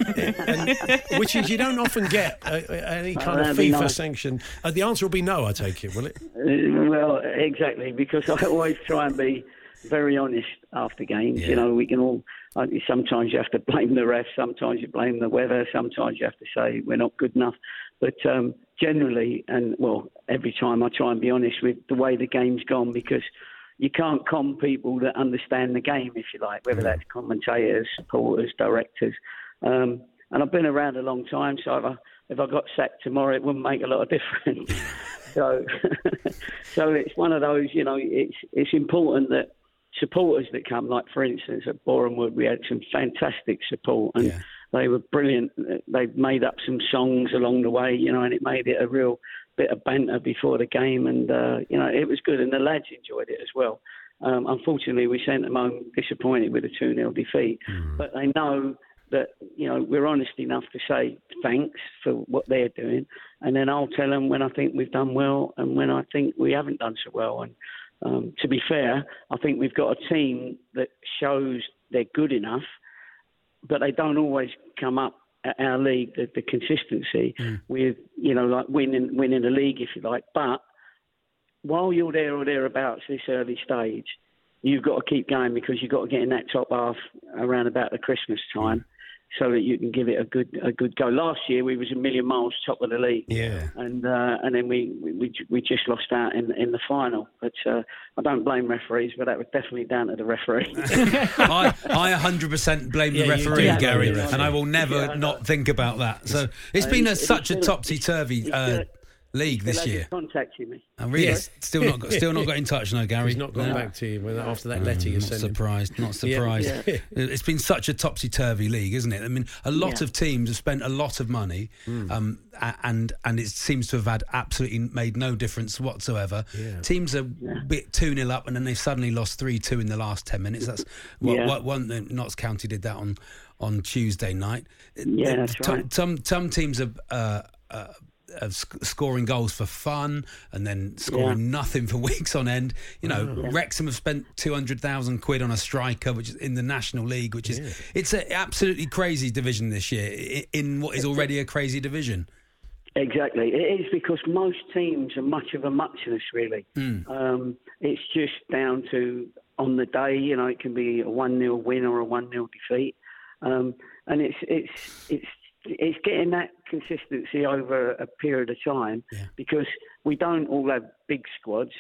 C: and, which is you don't often get uh, any kind of
I: that'd be
C: FIFA
I: nice.
C: sanction. Uh, the answer will be no. I take it, will it?
I: Uh, well, exactly, because I always try and be very honest after games.
D: Yeah.
I: You know, we can all. Uh, sometimes you have to blame the ref, sometimes you blame the weather, sometimes you have to say we're not good enough. But um, generally, and well, every time I try and be honest with the way the game's gone because you can't con people that understand the game, if you like, whether that's commentators, supporters, directors. Um, and I've been around a long time, so if I, if I got sacked tomorrow, it wouldn't make a lot of difference. so, so it's one of those, you know, it's it's important that supporters that come, like for instance at Borehamwood, we had some fantastic support and
D: Yeah.
I: they were brilliant. They made up some songs along the way, you know, and it made it a real bit of banter before the game, and uh, you know, it was good, and the lads enjoyed it as well. Um, unfortunately, we sent them home disappointed with a 2 0 defeat, but they know that you know we're honest enough to say thanks for what they're doing, and then I'll tell them when I think we've done well and when I think we haven't done so well. And um, to be fair, I think we've got a team that shows they're good enough, but they don't always come up at our league the, the consistency with you know like winning winning the league if you like. But while you're there or thereabouts this early stage, you've got to keep going because you've got to get in that top half around about the Christmas time. So that you can give it a good a good go. Last year we was a million miles top of the league,
C: Yeah.
I: and uh, and then we, we we we just lost out in in the final. But uh, I don't blame referees, but that was definitely down to the referee.
D: I, I 100% blame
C: Yeah,
D: the referee,
C: do blame
D: Gary,
C: the referee.
D: and I will never
I: Yeah, I
D: not think about that. So it's been a,
I: he's-
D: such a topsy turvy uh,
I: still-
D: league this year.
I: to Contacting me.
D: I really
C: Yes.
D: still not got, still not got in touch, no, Gary.
C: He's not gone
D: No.
C: back to you after that letter you
D: not
C: sent him.
D: surprised, not surprised.
I: Yeah.
D: It's been such a topsy turvy league, isn't it? I mean, a lot
I: Yeah.
D: of teams have spent a lot of money,
C: Hmm.
D: um, and and it seems to have had absolutely made no difference whatsoever.
C: Yeah.
D: Teams are bit two 0 up, and then they've suddenly lost three two in the last ten minutes. That's what,
I: Yeah.
D: what one Notts County did that on on Tuesday night.
I: Yeah, that's
D: T-
I: right.
D: Some some teams are. Uh, uh, of sc- scoring goals for fun and then scoring
I: Yeah.
D: nothing for weeks on end. You know, Wrexham have spent two hundred thousand quid on a striker, which is in the National League, which is it's an absolutely crazy division this year in what is already a crazy division.
I: Exactly. It is because most teams are much of a muchness, really.
D: Hmm.
I: Um, it's just down to on the day. You know, it can be a one 0 win or a one 0 defeat, um, and it's it's it's it's getting that consistency over a period of time because we don't all have big squads.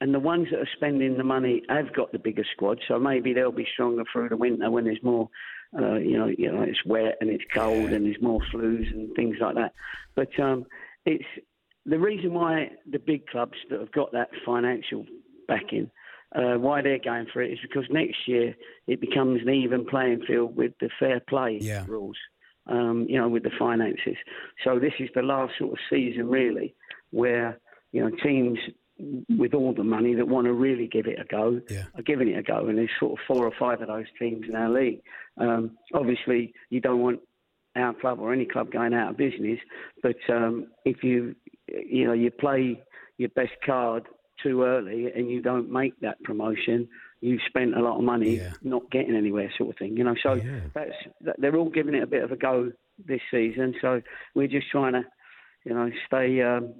I: And the ones that are spending the money have got the bigger squad, so maybe they'll be stronger through the winter when there's more, uh, you know, you know, it's wet and it's cold and there's more flus and things like that. But um, it's the reason why the big clubs that have got that financial backing, uh, why they're going for it is because next year it becomes an even playing field with the fair play
D: Yeah.
I: rules, um, you know, with the finances. So this is the last sort of season really where you know teams with all the money that want to really give it a go
D: Yeah.
I: are giving it a go, and there's sort of four or five of those teams in our league. Um, obviously, you don't want our club or any club going out of business, but um, if you you know you play your best card too early and you don't make that promotion, you've spent a lot of money
D: Yeah.
I: not getting anywhere, sort of thing. You know, so that's they're all giving it a bit of a go this season. So we're just trying to. You know, stay um,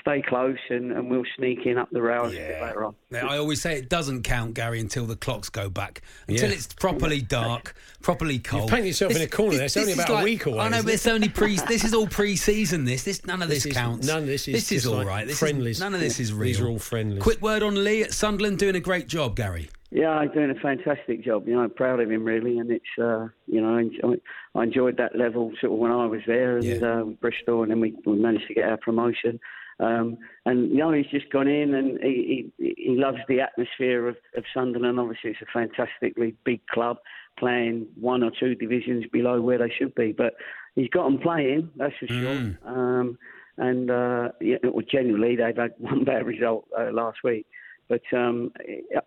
I: stay close, and, and we'll sneak in up the rails a bit later on.
D: Now, I always say it doesn't count, Gary, until the clocks go back. Until
C: Yeah.
D: it's properly dark, properly cold.
C: painted yourself in a corner there. It's only
D: is
C: about a week away,
D: I know,
C: isn't
D: but it's only pre. This is all pre-season. This, this, none of this,
C: This is-
D: counts.
C: none of this is
D: This is
C: just
D: all
C: like
D: right. This
C: friendlies.
D: Is, none of this is real.
C: These are all friendlies.
D: Quick word on Lee at Sunderland, doing a great job, Gary.
I: Yeah, he's doing a fantastic job. You know, I'm proud of him really, and it's uh, you know I enjoy, I enjoyed that level sort of when I was there and
D: Yeah.
I: uh, Bristol, and then we, we managed to get our promotion. Um, and you know he's just gone in and he he, he loves the atmosphere of, of Sunderland. Obviously, it's a fantastically big club playing one or two divisions below where they should be, but he's got them playing. That's for sure. Um, and uh, yeah, well, generally they've had one bad result uh, last week. But um,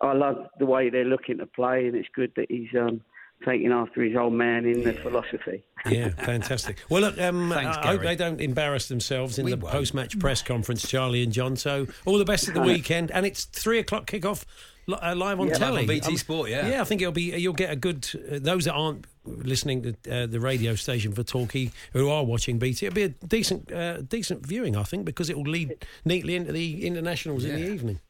I: I love the way they're looking to play, and it's good that he's um, taking after his old man in the philosophy.
C: Yeah, fantastic. Well, look, um,
D: Thanks,
C: I hope they don't embarrass themselves in
D: We
C: the
D: won't.
C: post-match press conference, Charlie and John. So, all the best at the weekend, and it's three o'clock kickoff li- uh, live on
I: Yeah.
C: telly
D: Live on BT
C: Um,
D: Sport, yeah.
C: yeah. I think it'll be. You'll get a good. Uh, those that aren't listening to uh, the radio station for Torquay, who are watching BT, it'll be a decent, uh, decent viewing, I think, because it will lead neatly into the internationals in the evening.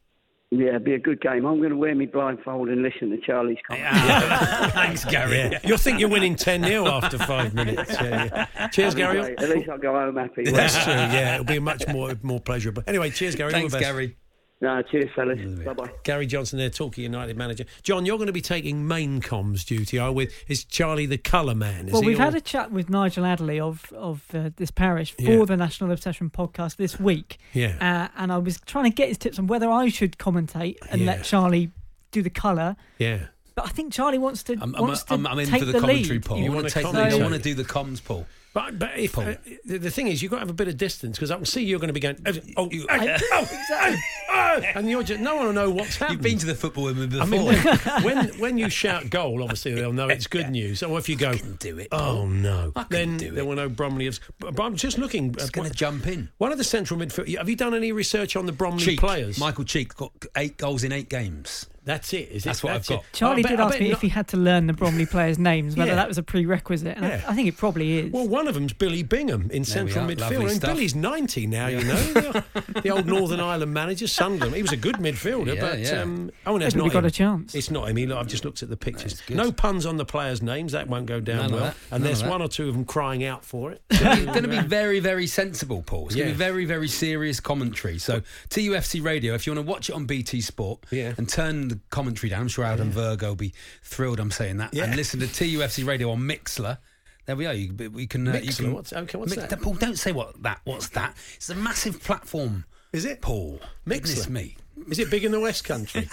I: Yeah, it'll be a good game. I'm going to wear my blindfold and listen to Charlie's comment.
D: Thanks, Gary.
C: Yeah, you'll think you're winning ten 0 after five minutes. Yeah, yeah. Cheers, Gary.
I: At least I'll go home happy.
C: That's true. Yeah, it'll be much more more pleasurable. Anyway, cheers, Gary. All the
D: Thanks,
C: best.
D: Gary.
I: No, cheers, fellas. Bye bye.
C: Gary Johnson there, Torquay United manager. John, you're going to be taking main comms duty, are with is Charlie the colour man? Is
H: well,
C: he
H: we've
C: all-
H: had a chat with Nigel Adderley of of uh, this parish for
C: Yeah.
H: the National Obsession podcast this week.
C: Yeah.
H: Uh, and I was trying to get his tips on whether I should commentate and
C: Yeah.
H: let Charlie do the colour.
C: yeah.
H: But I think Charlie wants to
D: I'm, I'm,
H: wants to
D: I'm, I'm in
H: take
D: for the,
H: the
D: commentary
H: lead.
D: poll.
C: You
D: I
C: wanna
D: want to take the,
C: commentate?
D: I want to do the comms poll.
C: But but if uh, the, the thing is, you've got to have a bit of distance because I can see you're going to be going. Oh, oh, oh, oh, oh, oh," and you're no one will know what's happening.
D: You've been to the football with me before.
C: I mean, when, when when you shout goal, obviously they'll know it's good news. Or if you go,
D: do it,
C: oh no,
D: I can
C: then
D: do
C: they
D: it.
C: will know Bromley. Has, but but I'm just looking.
D: Just
C: at
D: going to jump in.
C: One of the central midfield. Have you done any research on the Bromley
D: Cheek,
C: players?
D: Michael Cheek got eight goals in eight games.
C: That's it. Is it?
D: That's what I've
C: it.
D: got.
H: Charlie
C: bet-
H: did ask me
C: not-
H: if he had to learn the Bromley players' names, whether
C: Yeah.
H: that was a prerequisite, and
C: Yeah.
H: I, I think it probably is.
C: Well, one of them's Billy Bingham in central midfield. And. Billy's 90 now, you know. the, the old Northern Ireland manager, Sunderland. He was a good midfielder,
D: Yeah,
C: but.
D: yeah.
C: Um, oh, and that's
H: Maybe
C: not
H: got
C: him.
H: a chance.
C: It's not him. He- Look, I've just looked at the pictures. No puns on the players' names. That won't go down
D: None
C: well. And there's one or two of them crying out for it.
D: It's going to be very, very sensible, Paul. It's going to be very, very serious commentary. So, TUFC Radio, if you want to watch it on BT Sport
C: Yeah.
D: and turn the commentary down, I'm sure Adam Virgo will be thrilled I'm saying that.
C: Yeah.
D: And listen to TUFC Radio on Mixlr. There we are. You, we can. Uh, you
C: Mixlr?
D: can
C: What's- okay, what's that?
D: Paul, don't say what that. What's that? It's a massive platform.
C: Is it?
D: Paul? Goodness
C: Mixlr?
D: me.
C: Is it big in the West Country?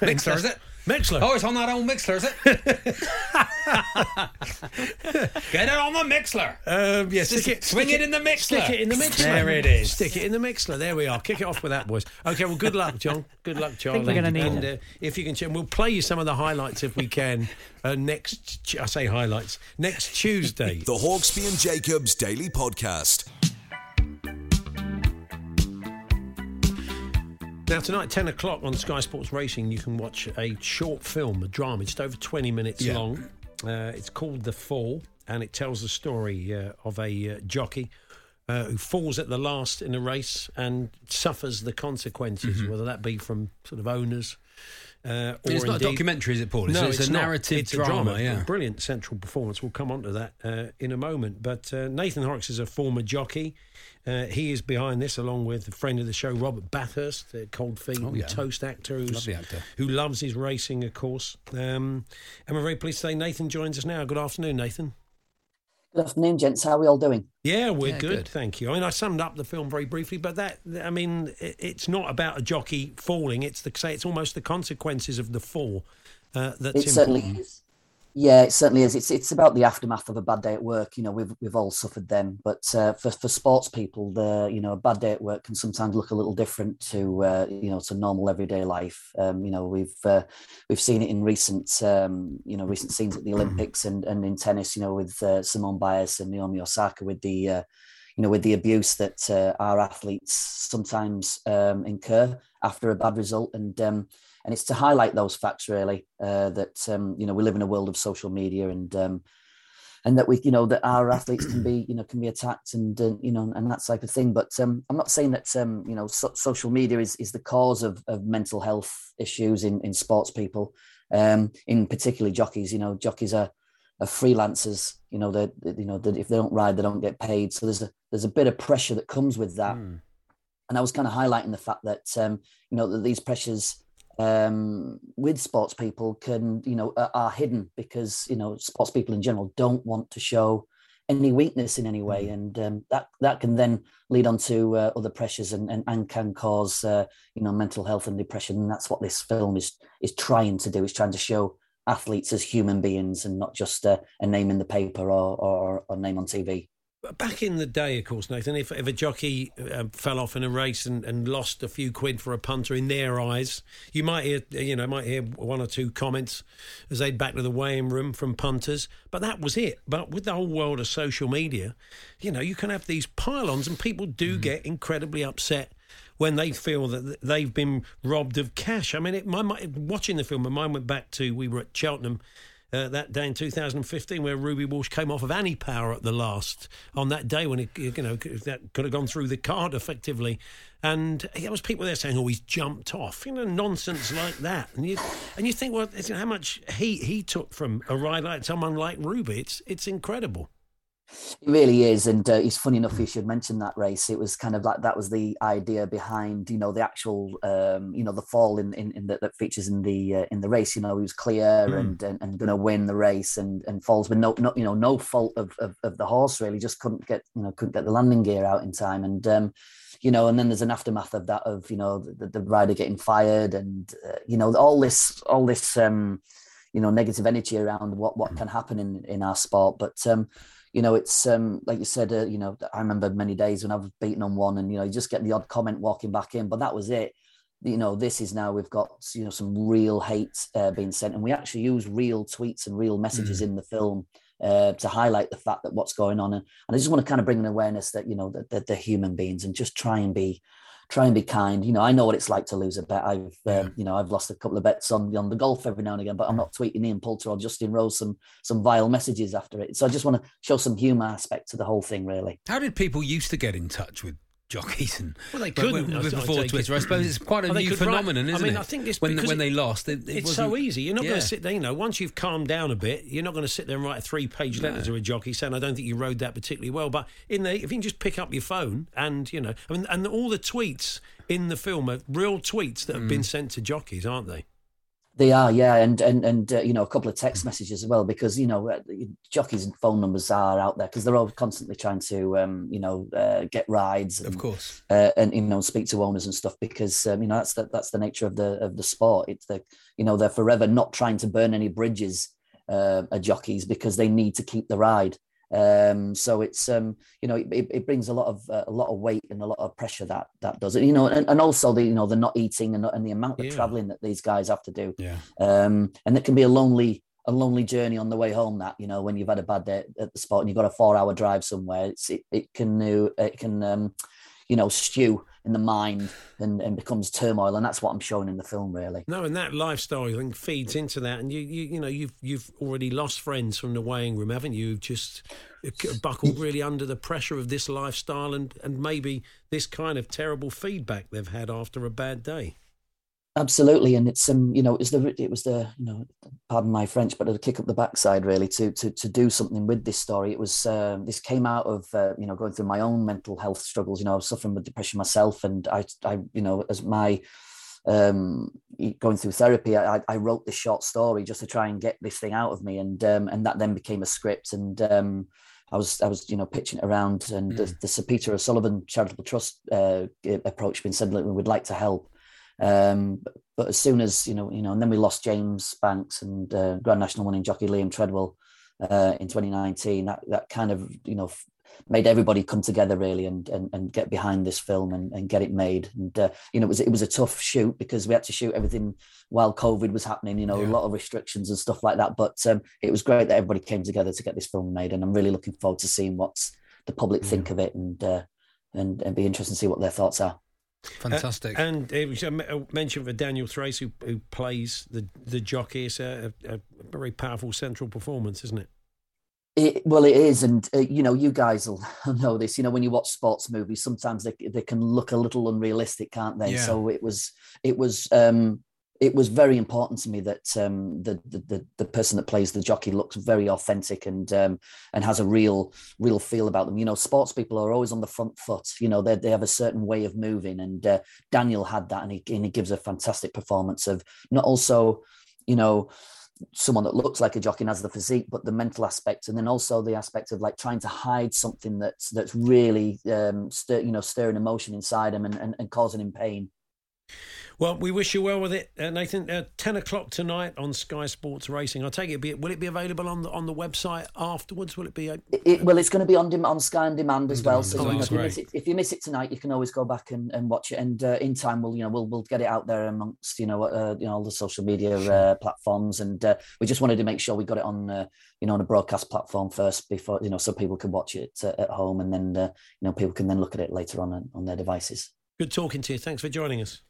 D: Mixlr, is it?
C: Mixlr.
D: Oh, it's on that old Mixlr, is it? Get it on the Mixlr.
C: Um, yeah,
D: Just
C: stick it,
D: swing
C: stick
D: it in the mixler.
C: Stick it in the mixler.
D: There it is.
C: Stick it in the mixler. There we are. Kick it off with that, boys. Okay, well, good luck, John. Good luck, Charlie.
H: we're gonna need
C: and,
H: it.
C: uh, if you can, ch- we'll play you some of the highlights if we can uh, next. I say highlights next Tuesday.
B: The Hawksbee and Jacobs Daily Podcast.
C: Now, tonight, 10 o'clock on Sky Sports Racing, you can watch a short film, a drama. just over 20 minutes
D: Yeah.
C: long. Uh, it's called The Fall, and it tells the story uh, of a uh, jockey uh, who falls at the last in a race and suffers the consequences, whether that be from sort of owners Uh,
D: it's not a documentary, is it, Paul? It's-
C: No,
D: it's a
C: not.
D: narrative
C: It's a
D: drama, yeah.
C: brilliant central performance. We'll come on to that uh, in a moment. But uh, Nathan Horrocks is a former jockey. Uh, he is behind this, along with a friend of the show, Robert Bathurst, the Cold Feet
D: Oh, yeah.
C: Toast actor, who's,
D: Lovely actor.
C: who loves his racing, of course. Um, and we're very pleased to say Nathan joins us now. Good afternoon, Nathan.
J: Good afternoon, gents. How are we all doing?
C: Yeah, we're
D: Yeah,
C: good,
D: good.
C: thank you. I mean, I summed up the film very briefly, but that, I mean, it's not about a jockey falling. It's the say it's almost the consequences of the fall uh, that's
J: it certainly
C: important.
J: is. Yeah, it certainly is. It's it's about the aftermath of a bad day at work. You know, we've we've all suffered them, but uh, for for sports people, the you know a bad day at work can sometimes look a little different to uh, you know to normal everyday life. Um, you know, we've uh, we've seen it in recent um, you know recent scenes at the Olympics and and in tennis. You know, with uh, Simone Biles and Naomi Osaka with the uh, you know with the abuse that uh, our athletes sometimes um, incur after a bad result and. And it's to highlight those facts really uh, that um, you know we live in a world of social media and um, and that we you know that our athletes can be you know can be attacked and uh, you know and that type of thing. But um, i'm not saying that um, you know so- social media is, is the cause of, of mental health issues in, in sports people um, in particularly jockeys. You know jockeys are, are freelancers. You know that you know that if they don't ride they don't get paid. So there's a there's a bit of pressure that comes with that. And I was kind of highlighting the fact that um, you know that these pressures um, with sports people can you know are, are hidden because you know sports people in general don't want to show any weakness in any way, and um, that that can then lead on to uh, other pressures and, and and can cause uh, you know mental health and depression. And that's what this film is is trying to do. It's trying to show athletes as human beings and not just uh, a name in the paper or or, or name on TV.
C: Back in the day, of course, Nathan, if, if a jockey uh, fell off in a race and, and lost a few quid for a punter in their eyes, you might hear, you know, might hear one or two comments as they'd back to the weighing room from punters, but that was it. But with the whole world of social media, you know, you can have these pylons, and people do get incredibly upset when they feel that they've been robbed of cash. I mean, it, my, my watching the film, my mind went back to we were at Cheltenham uh, that day in 2015 where Ruby Walsh came off of Annie Power at the last on that day when it you know that could have gone through the card effectively. And there was people there saying oh he's jumped off you know nonsense like that. And you and you think well how much heat he took from a ride like someone like Ruby it's it's incredible
J: It really is, and uh, it's funny enough you should mention that race. It was kind of like that was the idea behind, you know, the actual, um, you know, the fall in, in, in the, that features in the uh, in the race. You know, he was clear
K: Mm.
J: and and, and going to win the race, and and falls with no, no you know, no fault of, of of the horse really, just couldn't get you know couldn't get the landing gear out in time, and um, you know, and then there's an aftermath of that of you know the, the rider getting fired, and uh, you know all this all this um, you know negative energy around what what can happen in in our sport, but um, you know, it's um, like you said, uh, you know, I remember many days when I was beaten on one, and you know, you just get the odd comment walking back in, but that was it. You know, this is now we've got you know some real hate uh, being sent, and we actually use real tweets and real messages in the film uh, to highlight the fact that what's going on, and, and I just want to kind of bring an awareness that you know that, that they're human beings, and just try and be try and be kind. You know, I know what it's like to lose a bet. I've, uh, you know, I've lost a couple of bets on on the golf every now and again, but I'm not tweeting Ian Poulter or Justin Rose some some vile messages after it. So I just want to show some humour aspect to the whole thing, really.
D: How did people used to get in touch with jockeys and
C: Well, they couldn't,
D: when- before
C: take it.
D: Twitter? I suppose it's quite a
C: Oh, they
D: new
C: could write-
D: phenomenon,
C: I
D: isn't
C: mean,
D: it?
C: I think it's
D: when when
C: it-
D: they lost. It, it
C: it's so easy. You're not going to sit there. You know, once you've calmed down a bit, you're not going to sit there and write a three-page letter to a jockey saying, "I don't think you rode that particularly well." But in the, if you can just pick up your phone and you know, I mean, and all the tweets in the film are real tweets that have
D: Mm.
C: been sent to jockeys, aren't they?
J: They are, yeah, and and and uh, you know a couple of text messages as well because you know uh, jockeys' phone numbers are out there because they're all constantly trying to um, you know uh, get rides, and,
D: Of course.
J: uh, and you know speak to owners and stuff because um, you know that's the, that's the nature of the of the sport. It's the you know they're forever not trying to burn any bridges, uh, jockeys because they need to keep the ride. Um, so it's um, you know it, it brings a lot of uh, a lot of weight and a lot of pressure that that does it. You know, and, and also the you know the not eating and, and the amount of
D: Yeah.
J: traveling that these guys have to do
D: Yeah.
J: um, and it can be a lonely a lonely journey on the way home that you know when you've had a bad day at the spot and you've got a four hour drive somewhere it's it, it can uh, it can um, you know stew in the mind and, and becomes turmoil and that's what i'm showing in the film really
C: No, and that lifestyle thing feeds into that, and you, you, you know, you've you've already lost friends from the weighing room, haven't you? You've just uh, buckled really under the pressure of this lifestyle, and and maybe this kind of terrible feedback they've had after a bad day.
J: Absolutely, and it's um, you know, it was the it was the you know, pardon my French, but a kick up the backside really to to to do something with this story. It was um, this came out of uh, you know going through my own mental health struggles. You know, I was suffering with depression myself, and I I you know as my um, going through therapy, I, I wrote this short story just to try and get this thing out of me, and um, and that then became a script, and um, I was I was you know pitching it around, and mm. the, the Sir Peter O'Sullevan Charitable Trust uh, approached me and said, "Look, we would like to help." Um, but, as soon as you know, you know, and then we lost James Banks and uh, Grand National winning jockey Liam Treadwell uh, in 2019. That that kind of you know made everybody come together really and and, and get behind this film and, and get it made. And uh, you know, it was it was a tough shoot because we had to shoot everything while COVID was happening. You know, yeah. a lot of restrictions and stuff like that. But um, it was great that everybody came together to get this film made, and I'm really looking forward to seeing what the public yeah. think of it and uh, and and be interested to see what their thoughts are.
D: Fantastic.
C: Uh, and it was a mention for Daniel Thrace, who, who plays the, the jockey. It's a, a, a very powerful central performance, isn't it?
J: It, well, it is, and uh, you know, you guys will know this. You know, when you watch sports movies, sometimes they they can look a little unrealistic, can't they? Yeah. So it was it was um, it was very important to me that um, the, the the person that plays the jockey looks very authentic and um, and has a real real feel about them. You know, sports people are always on the front foot. You know, they they have a certain way of moving, and uh, Daniel had that, and he and he gives a fantastic performance of not also, you know. Someone that looks like a jockey and has the physique, but the mental aspect, and then also the aspect of like trying to hide something that's that's really um, stir, you know stirring emotion inside him and, and, and causing him pain.
C: Well, we wish you well with it, uh, Nathan. Uh, Ten o'clock tonight on Sky Sports Racing. I take it. Be, will it be available on the on the website afterwards? Will it be? A...
J: It, well, it's going to be on on Sky on demand as well. So oh, you know, if, you miss it, if you miss it tonight, you can always go back and, and watch it. And uh, in time, we'll you know we'll we'll get it out there amongst you know uh, you know all the social media uh, platforms. And uh, we just wanted to make sure we got it on you know on a broadcast platform first before you know so people can watch it at home, and then you know people can then look at it later on on their devices.
C: Good talking to you. Thanks for joining us.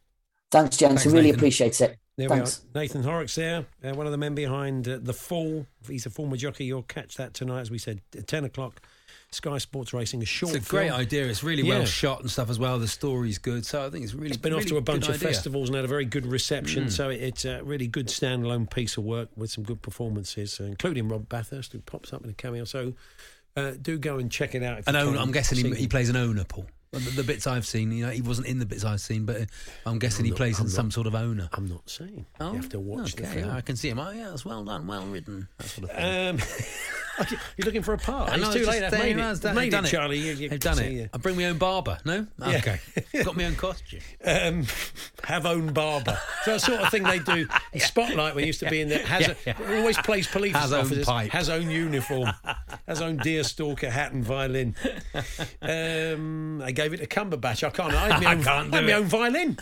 J: Thanks, gents. Thanks, really Nathan. appreciate it.
C: There
J: Thanks.
C: we are. Nathan Horrocks there, uh, one of the men behind uh, The Fall. He's a former jockey. You'll catch that tonight, as we said, at 10 o'clock. Sky Sports Racing, a short
D: It's a great idea. It's really yeah. well shot and stuff as well. The story's good. So I think it's really
C: It's been
D: really
C: off to a bunch of
D: idea.
C: festivals and had a very good reception. Mm. So it's a really good standalone piece of work with some good performances, uh, including Rob Bathurst, who pops up in a cameo. So uh, do go and check it out.
D: An owner, I'm guessing he, he, plays an owner, Paul. The, the, bits I've seen, you know, he wasn't in the bits I've seen, but I'm guessing I'm he not, plays I'm in not, some sort of owner.
C: I'm not saying. Oh, you have to watch okay. the film.
D: I can see him. Oh, yeah, it's well done, well written. That sort of thing. Um,
C: You're looking for a part. It's too late. I've made it. Done, made
D: done
C: it,
D: it,
C: Charlie. You,
D: you I've done it. You. I bring my own barber. No,
C: yeah.
D: okay. Got my own costume.
C: Um, have own barber. So that sort of thing they do. In Spotlight, we used to be in there. Has yeah, a, always plays police
D: has
C: officers.
D: Own pipe.
C: Has own uniform. has own deer stalker hat and violin. Um, I gave it to Cumberbatch. I can't. I, had my own, I can't do I had my own violin.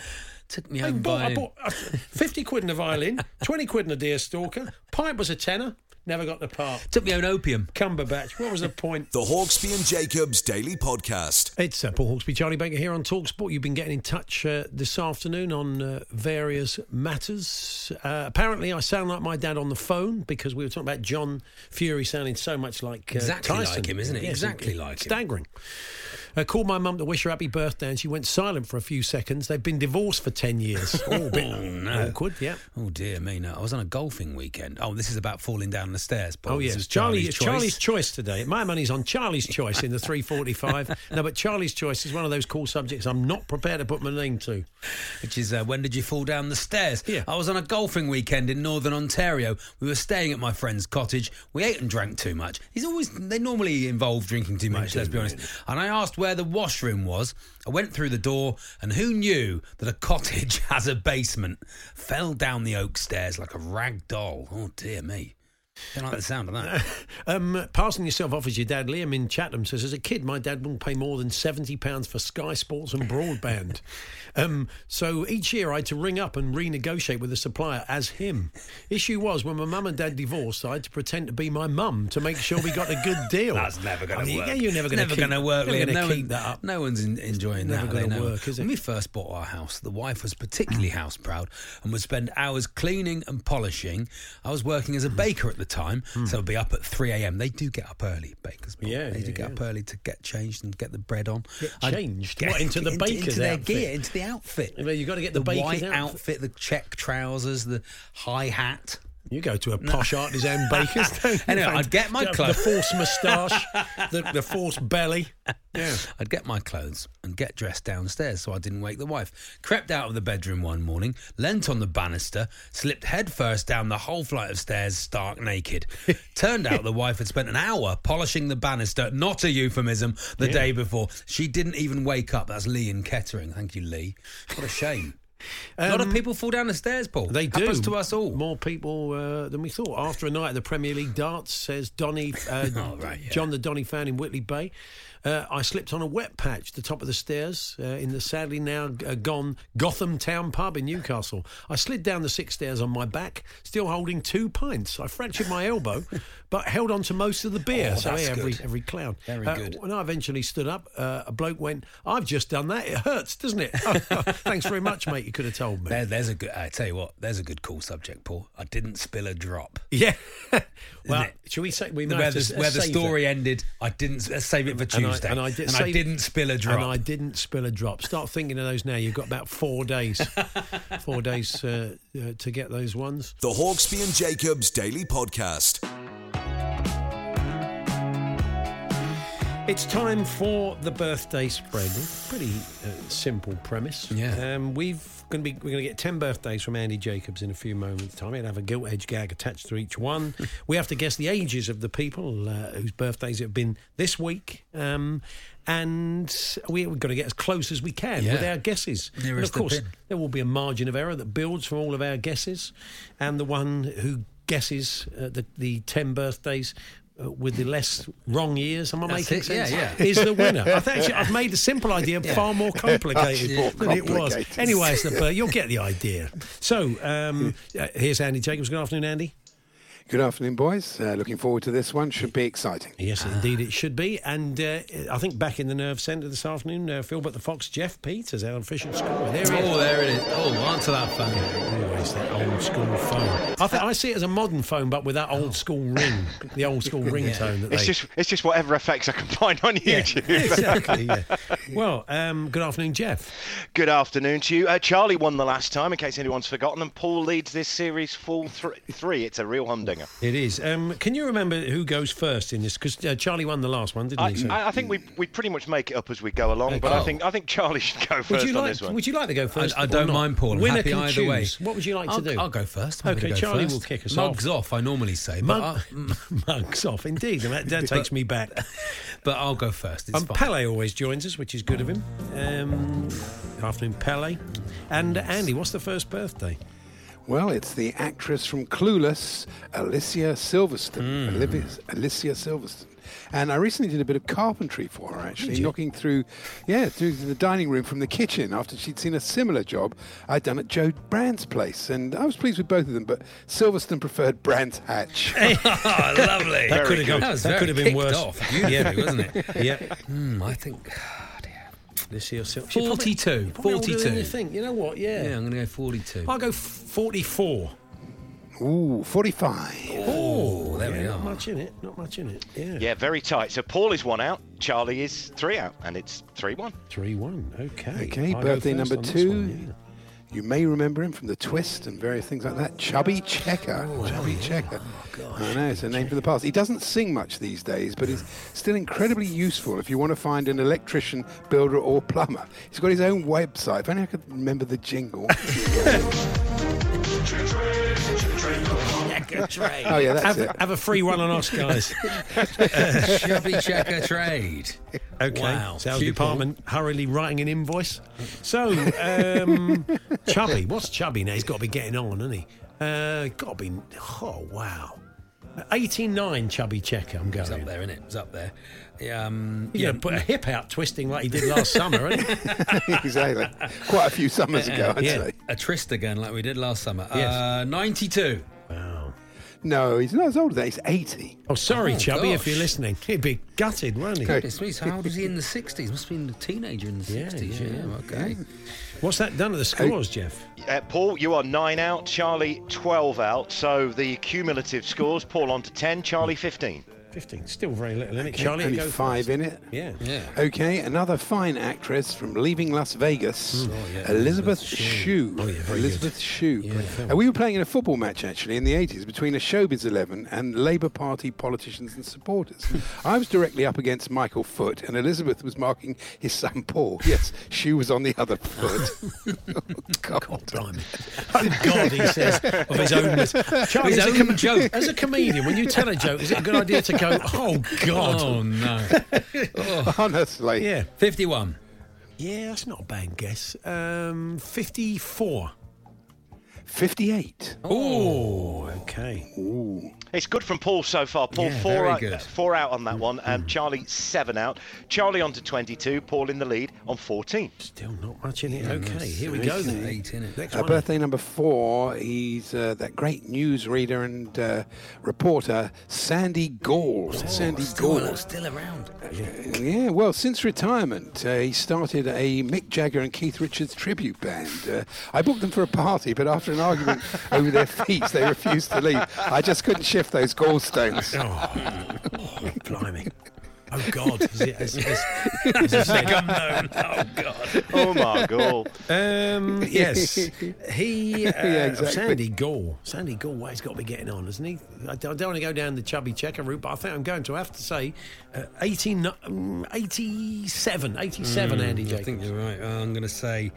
D: Took me I own bought, violin.
C: I bought fifty quid in a violin, twenty quid in a deer stalker. Pipe was a tenner. Never got the part.
D: Took me own opium.
C: Cumberbatch. What was the point?
B: the Hawksbee and Jacobs Daily Podcast.
C: It's uh, Paul Hawksbee, Charlie Baker here on Talksport. You've been getting in touch uh, this afternoon on uh, various matters. Uh, apparently, I sound like my dad on the phone because we were talking about John Fury sounding so much like
D: uh, exactly
C: Tyson.
D: like him, isn't it?
C: Yes,
D: exactly like
C: staggering. him. Staggering. I called my mum to wish her happy birthday, and she went silent for a few seconds. They've been divorced for ten years. Oh, bit oh, no. awkward. Yeah.
D: Oh dear me. No, I was on a golfing weekend. Oh, this is about falling down the stairs. Paul.
C: Oh yes,
D: this
C: Charlie.
D: Charlie's, choice.
C: Charlie's choice today. My money's on Charlie's choice in the three forty-five. no, but Charlie's choice is one of those cool subjects I'm not prepared to put my name to.
D: Which is uh, when did you fall down the stairs?
C: Yeah.
D: I was on a golfing weekend in northern Ontario. We were staying at my friend's cottage. We ate and drank too much. He's always they normally involve drinking too much. let's be honest. And I asked where the washroom was. I went through the door, and who knew that a cottage has a basement? Fell down the oak stairs like a rag doll. Oh, dear me. Don't like the sound of that.
C: um, passing yourself off as your dad, Liam in Chatham says, as a kid, my dad wouldn't pay more than £70 for Sky Sports and broadband. um, so each year I had to ring up and renegotiate with the supplier as him. Issue was, when my mum and dad divorced, I had to pretend to be my mum to make sure we got a good deal.
D: That's never going to work.
C: Yeah, you're never going
D: to work. Never going to work,
C: Liam.
D: No,
C: keep that up.
D: no one's in, enjoying
C: never
D: that.
C: Never going to work, is it?
D: When we first bought our house, the wife was particularly house proud and would spend hours cleaning and polishing. I was working as a baker at the time, hmm. so it'll be up at 3 a.m. They do get up early, bakers.
C: Yeah,
D: they do
C: yeah,
D: get up early to get changed and get the bread on.
C: Get changed? What, into the baker's
D: into their
C: outfit?
D: gear, into the outfit.
C: Well, you got to get the,
D: the
C: baker's
D: white
C: outfit.
D: outfit, the check trousers, the high hat.
C: You go to a posh artisan baker's.
D: Anyway, I'd get my
C: the,
D: clothes.
C: The forced moustache, the, the forced belly. Yeah.
D: I'd get my clothes and get dressed downstairs so I didn't wake the wife. Crept out of the bedroom one morning, leant on the banister, slipped headfirst down the whole flight of stairs, stark naked. Turned out the wife had spent an hour polishing the banister, not a euphemism, the
C: Yeah.
D: day before. She didn't even wake up. That's Lee in Kettering. Thank you, Lee. What a shame. A lot of
C: Um,
D: people fall down the stairs, Paul.
C: They do.
D: Happens to us all.
C: More people uh, than we thought. After a night at the Premier League darts, says Donny, uh,
D: Oh, right, yeah.
C: John the Donny fan in Whitley Bay. Uh, I slipped on a wet patch at the top of the stairs uh, in the sadly now uh, gone Gotham Town pub in Newcastle. I slid down the six stairs on my back, still holding two pints. I fractured my elbow, but held on to most of the beer.
D: Oh,
C: so
D: that's
C: every
D: good.
C: every clown.
D: Very
C: Uh,
D: good.
C: When I eventually stood up, uh, a bloke went, "I've just done that. It hurts, doesn't it?" Thanks very much, mate. You could have told me.
D: There, there's a good. I tell you what, there's a good cool subject, Paul. I didn't spill a drop.
C: Yeah. well,
D: it?
C: shall we say we
D: where the, where the story
C: that.
D: ended, I didn't let's save it for
C: And I-
D: Tuesday.
C: and I, did,
D: and I didn't spill a drop.
C: And I didn't spill a drop. Start thinking of those now. You've got about four days, four days uh, uh, to get those ones.
B: The Hawksbee and Jacobs Daily Podcast.
C: It's time for the birthday spread. Pretty uh, simple premise.
D: Yeah.
C: Um, we've going to be we're going to get ten birthdays from Andy Jacobs in a few moments' time. He'll have a gilt edge gag attached to each one. we have to guess the ages of the people uh, whose birthdays have been this week. Um, and we, we've got to get as close as we can with our guesses. and of course,
D: pin.
C: there will be a margin of error that builds from all of our guesses, and the one who guesses uh, the the ten birthdays. Uh, with the less wrong years, am I
D: That's
C: making
D: it, yeah,
C: sense?
D: yeah.
C: Is the winner? I actually I've made the simple idea far more complicated than it was.
K: complicated.
C: Anyway, it's the, but you'll get the idea. So um, uh, here's Andy Jacobs. Good afternoon, Andy.
K: Good afternoon, boys. Uh, looking forward to this one. Should be exciting.
C: Yes, indeed, it should be. And uh, I think back in the nerve centre this afternoon, uh, Phil, but the Fox, Jeff Peters, our official scorer. There he is.
D: Oh, there it is. Oh, answer that phone.
C: Always that old school phone. I, think I see it as a modern phone, but with that old school ring, the old school ringtone that
L: It's
C: they.
L: just it's just whatever effects I can find on
C: yeah,
L: YouTube.
C: exactly. Yeah. Well, um, good afternoon, Jeff.
L: Good afternoon to you. Uh, Charlie won the last time, in case anyone's forgotten, and Paul leads this series full thr three. It's a real humdinger.
C: It is. Um, can you remember who goes first in this? Because uh, Charlie won the last one, didn't
L: I,
C: he? So-
L: I, I think we we pretty much make it up as we go along, but I think I think Charlie should go first
C: you
L: on this one.
C: Would you like to go first?
D: I
C: or
D: don't mind, Paul. I'm
C: Winner
D: happy
C: can
D: either way.
C: What would you like
D: I'll,
C: to do?
D: I'll go first. I'm
C: Okay,
D: go
C: Charlie
D: first.
C: will kick us
D: Mugs
C: off.
D: off. I normally say,
C: Mug, mugs off, indeed. That, that takes me back.
D: but I'll go first. It's
C: Um. Pele always joins us, which is good of him. Um, afternoon, Pele. And Andy, what's the first birthday?
K: Well, it's the actress from Clueless, Alicia Silverstone. Olivia, Alicia Silverstone. And I recently did a bit of carpentry for her, actually, knocking through, yeah, through the dining room from the kitchen after she'd seen a similar job I'd done at Jo Brand's place. And I was pleased with both of them, but Silverstone preferred Brand's hatch.
D: oh, lovely.
C: That could have gone.
D: That
C: that could have been
D: kicked
C: worse.
D: off beautifully, wasn't it?
C: Yeah.
D: Hmm, I think
C: This year, Sil- she's
D: 42.
C: probably older
D: 42.
C: You think? You know what? Yeah.
D: Yeah, I'm going to go 42.
C: I'll go f- 44.
K: Ooh, 45.
D: Oh, there we are.
C: Not
D: are.
C: much in it. Not much in it. Yeah.
L: Yeah, very tight. So Paul is one out, Charlie is three out, and it's three one.
C: 3 1. Okay.
K: Okay,
C: I'll
K: birthday number
C: on
K: two.
C: one,
K: You may remember him from the twist and various things like that. Chubby Checker. Oh, Chubby Checker. Oh, I know, it's a name from the past. He doesn't sing much these days, but he's still incredibly useful if you want to find an electrician, builder, or plumber. He's got his own website. If only I could remember the jingle. oh, yeah, that's
C: have,
K: it.
C: have a free one on us, guys.
D: Chubby checker trade.
C: Okay.
D: Wow.
C: Sales
D: Pupil.
C: department hurriedly writing an invoice. So, um, Chubby, what's Chubby now? He's got to be getting on, hasn't he? Uh, got to be. Oh wow. 89 Chubby Checker. I'm going.
D: It's
C: going.
D: up there, isn't it? It's up there. Um,
C: He's
D: yeah,
C: going to put a hip out twisting like he did last summer, isn't he?
K: exactly. Quite a few summers ago, I'd
C: Yeah.
K: say.
D: a tryst again, like we did last summer.
C: Yes.
D: Uh, 92.
C: Wow.
K: No, he's not as old as that. He's 80.
C: Oh, sorry,
D: Oh,
C: Chubby, if you're listening. He'd be gutted, won't he?
D: Goodness me, so how old was he in the 60s? Must have been a teenager in the
C: Yeah,
D: 60s.
C: yeah,
D: Yeah, okay.
C: What's that done to the scores, Jeff?
L: Uh, Paul, you are nine out. Charlie, 12 out. So the cumulative scores Paul on to 10, Charlie 15.
C: 15. Still very little, isn't it, Charlie?
K: Only
C: Go
K: five
C: first.
K: in it.
C: Yeah.
D: Yeah.
K: Okay, another fine actress from Leaving Las Vegas,
C: Mm. Oh, yeah,
K: Elizabeth
C: Elizabeth
K: Shue.
C: Oh, yeah, very
K: Elizabeth Shue.
C: Yeah, film.
K: Uh, we were playing in a football match actually in the 80s between a Showbiz 11 and Labour Party politicians and supporters. I was directly up against Michael Foot, and Elizabeth was marking his son Paul. Yes, Shue was on the other foot. oh, God.
C: Blimey. Oh, God, he says, of his own. Charlie,
D: His
C: as, a
D: own
C: com-
D: joke.
C: as a comedian, when you tell a joke, is it a good idea to go, oh, God?
D: Oh, no.
K: Honestly.
C: Yeah.
D: 51.
C: Yeah, that's not a bad guess. Um, 54.
K: 58.
C: Oh, okay.
L: It's good from Paul so far. Paul
D: Yeah,
L: four out,
D: good.
L: uh, four out on that one, and Charlie seven out. Charlie on to 22. Paul in the lead on 14.
C: Still not much in it. Okay, here we go then.
D: Eight in it.
C: Next
K: Uh,
C: one.
K: birthday number four. He's uh, that great newsreader and uh, reporter, Sandy Gall. Sandy Gall.
D: Still, still around.
K: Yeah, yeah. well, since retirement, uh, he started a Mick Jagger and Keith Richards tribute band. Uh, I booked them for a party, but after an argument over their feet, they refused to leave. I just couldn't shift those gallstones.
C: Oh, oh, blimey. Oh, God. Is it, is, is, is it second known? Oh, God.
L: Oh my god!
C: Um, yes, he uh,
K: Yeah, exactly.
C: Sandy Gore. Sandy Gore, well, he's got to be getting on, hasn't he? I don't, I don't want to go down the chubby checker route, but I think I'm going to have to say uh, 18, um, 87, 87 Andy
D: I think you're right. Uh, I'm going to say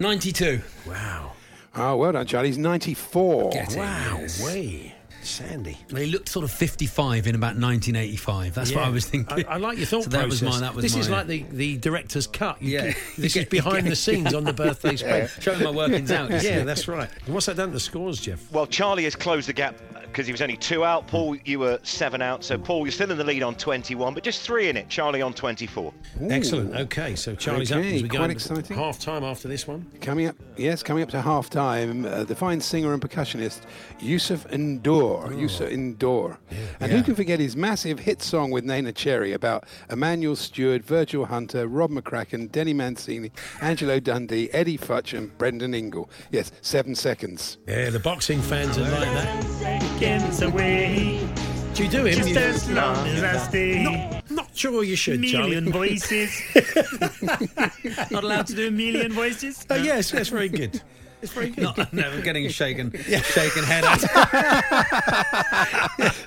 D: 92.
C: Wow,
K: Oh, well done, Charlie. He's 94.
D: Get
C: wow,
D: yes.
C: way, Sandy.
D: Well, He looked sort of 55 in about 1985. That's what I was thinking.
C: I, I like your thought
D: so that
C: process.
D: Was my, that was
C: this is like the, the director's cut. You
D: Yeah.
C: get- this is behind the scenes on the birthday spread.
D: Showing my workings out.
C: yeah, that's right. And what's that done to the scores, Jeff?
L: Well, Charlie has closed the gap because he was only two out. Paul, you were seven out. So Paul, you're still in the lead on 21, but just three in it. Charlie on 24.
C: Excellent. Okay, so Charlie's up
K: Okay,
C: as we
K: quite
C: into
K: exciting.
C: half time after this one.
K: Coming up, yes, coming up to half time, uh, the fine singer and percussionist Youssou N'Dour.
C: Oh.
K: Youssou N'Dour. And who can forget his massive hit song with Neneh Cherry about Emanuel Steward, Virgil Hunter, Rob McCracken, Dennie Mancini, Angelo Dundee, Eddie Futch, and Brendan Ingle. Yes, seven seconds.
C: Yeah, the boxing fans are like that.
M: Seconds away,
C: Do you do him?
M: just
C: You-
M: as long as I stay.
C: Not, not sure you should,
M: million
C: Charlie.
M: voices. Not allowed to do a million voices.
C: Oh, yes, that's very good. It's very good.
D: Not, no, I'm getting a shaken, shaken head. Out.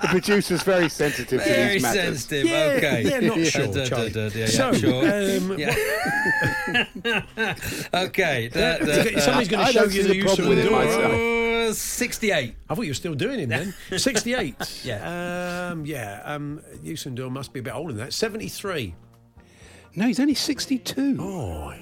K: The producer's very sensitive to
D: Very
K: these matters.
D: sensitive.
C: Yeah,
D: okay.
C: yeah, not sure,
D: Da, da,
C: Charlie.
D: da, da, yeah,
C: So,
D: sure.
C: um,
D: Yeah. okay. da, da, da.
C: Somebody's going to show you the
K: the
C: use of the door.
K: myself.
D: Uh, 68.
C: I thought you were still doing him then. 68.
D: Yeah.
C: Um, yeah. Um, Youssou N'Dour must be a bit older than that. 73.
K: No, he's only 62.
C: Oh,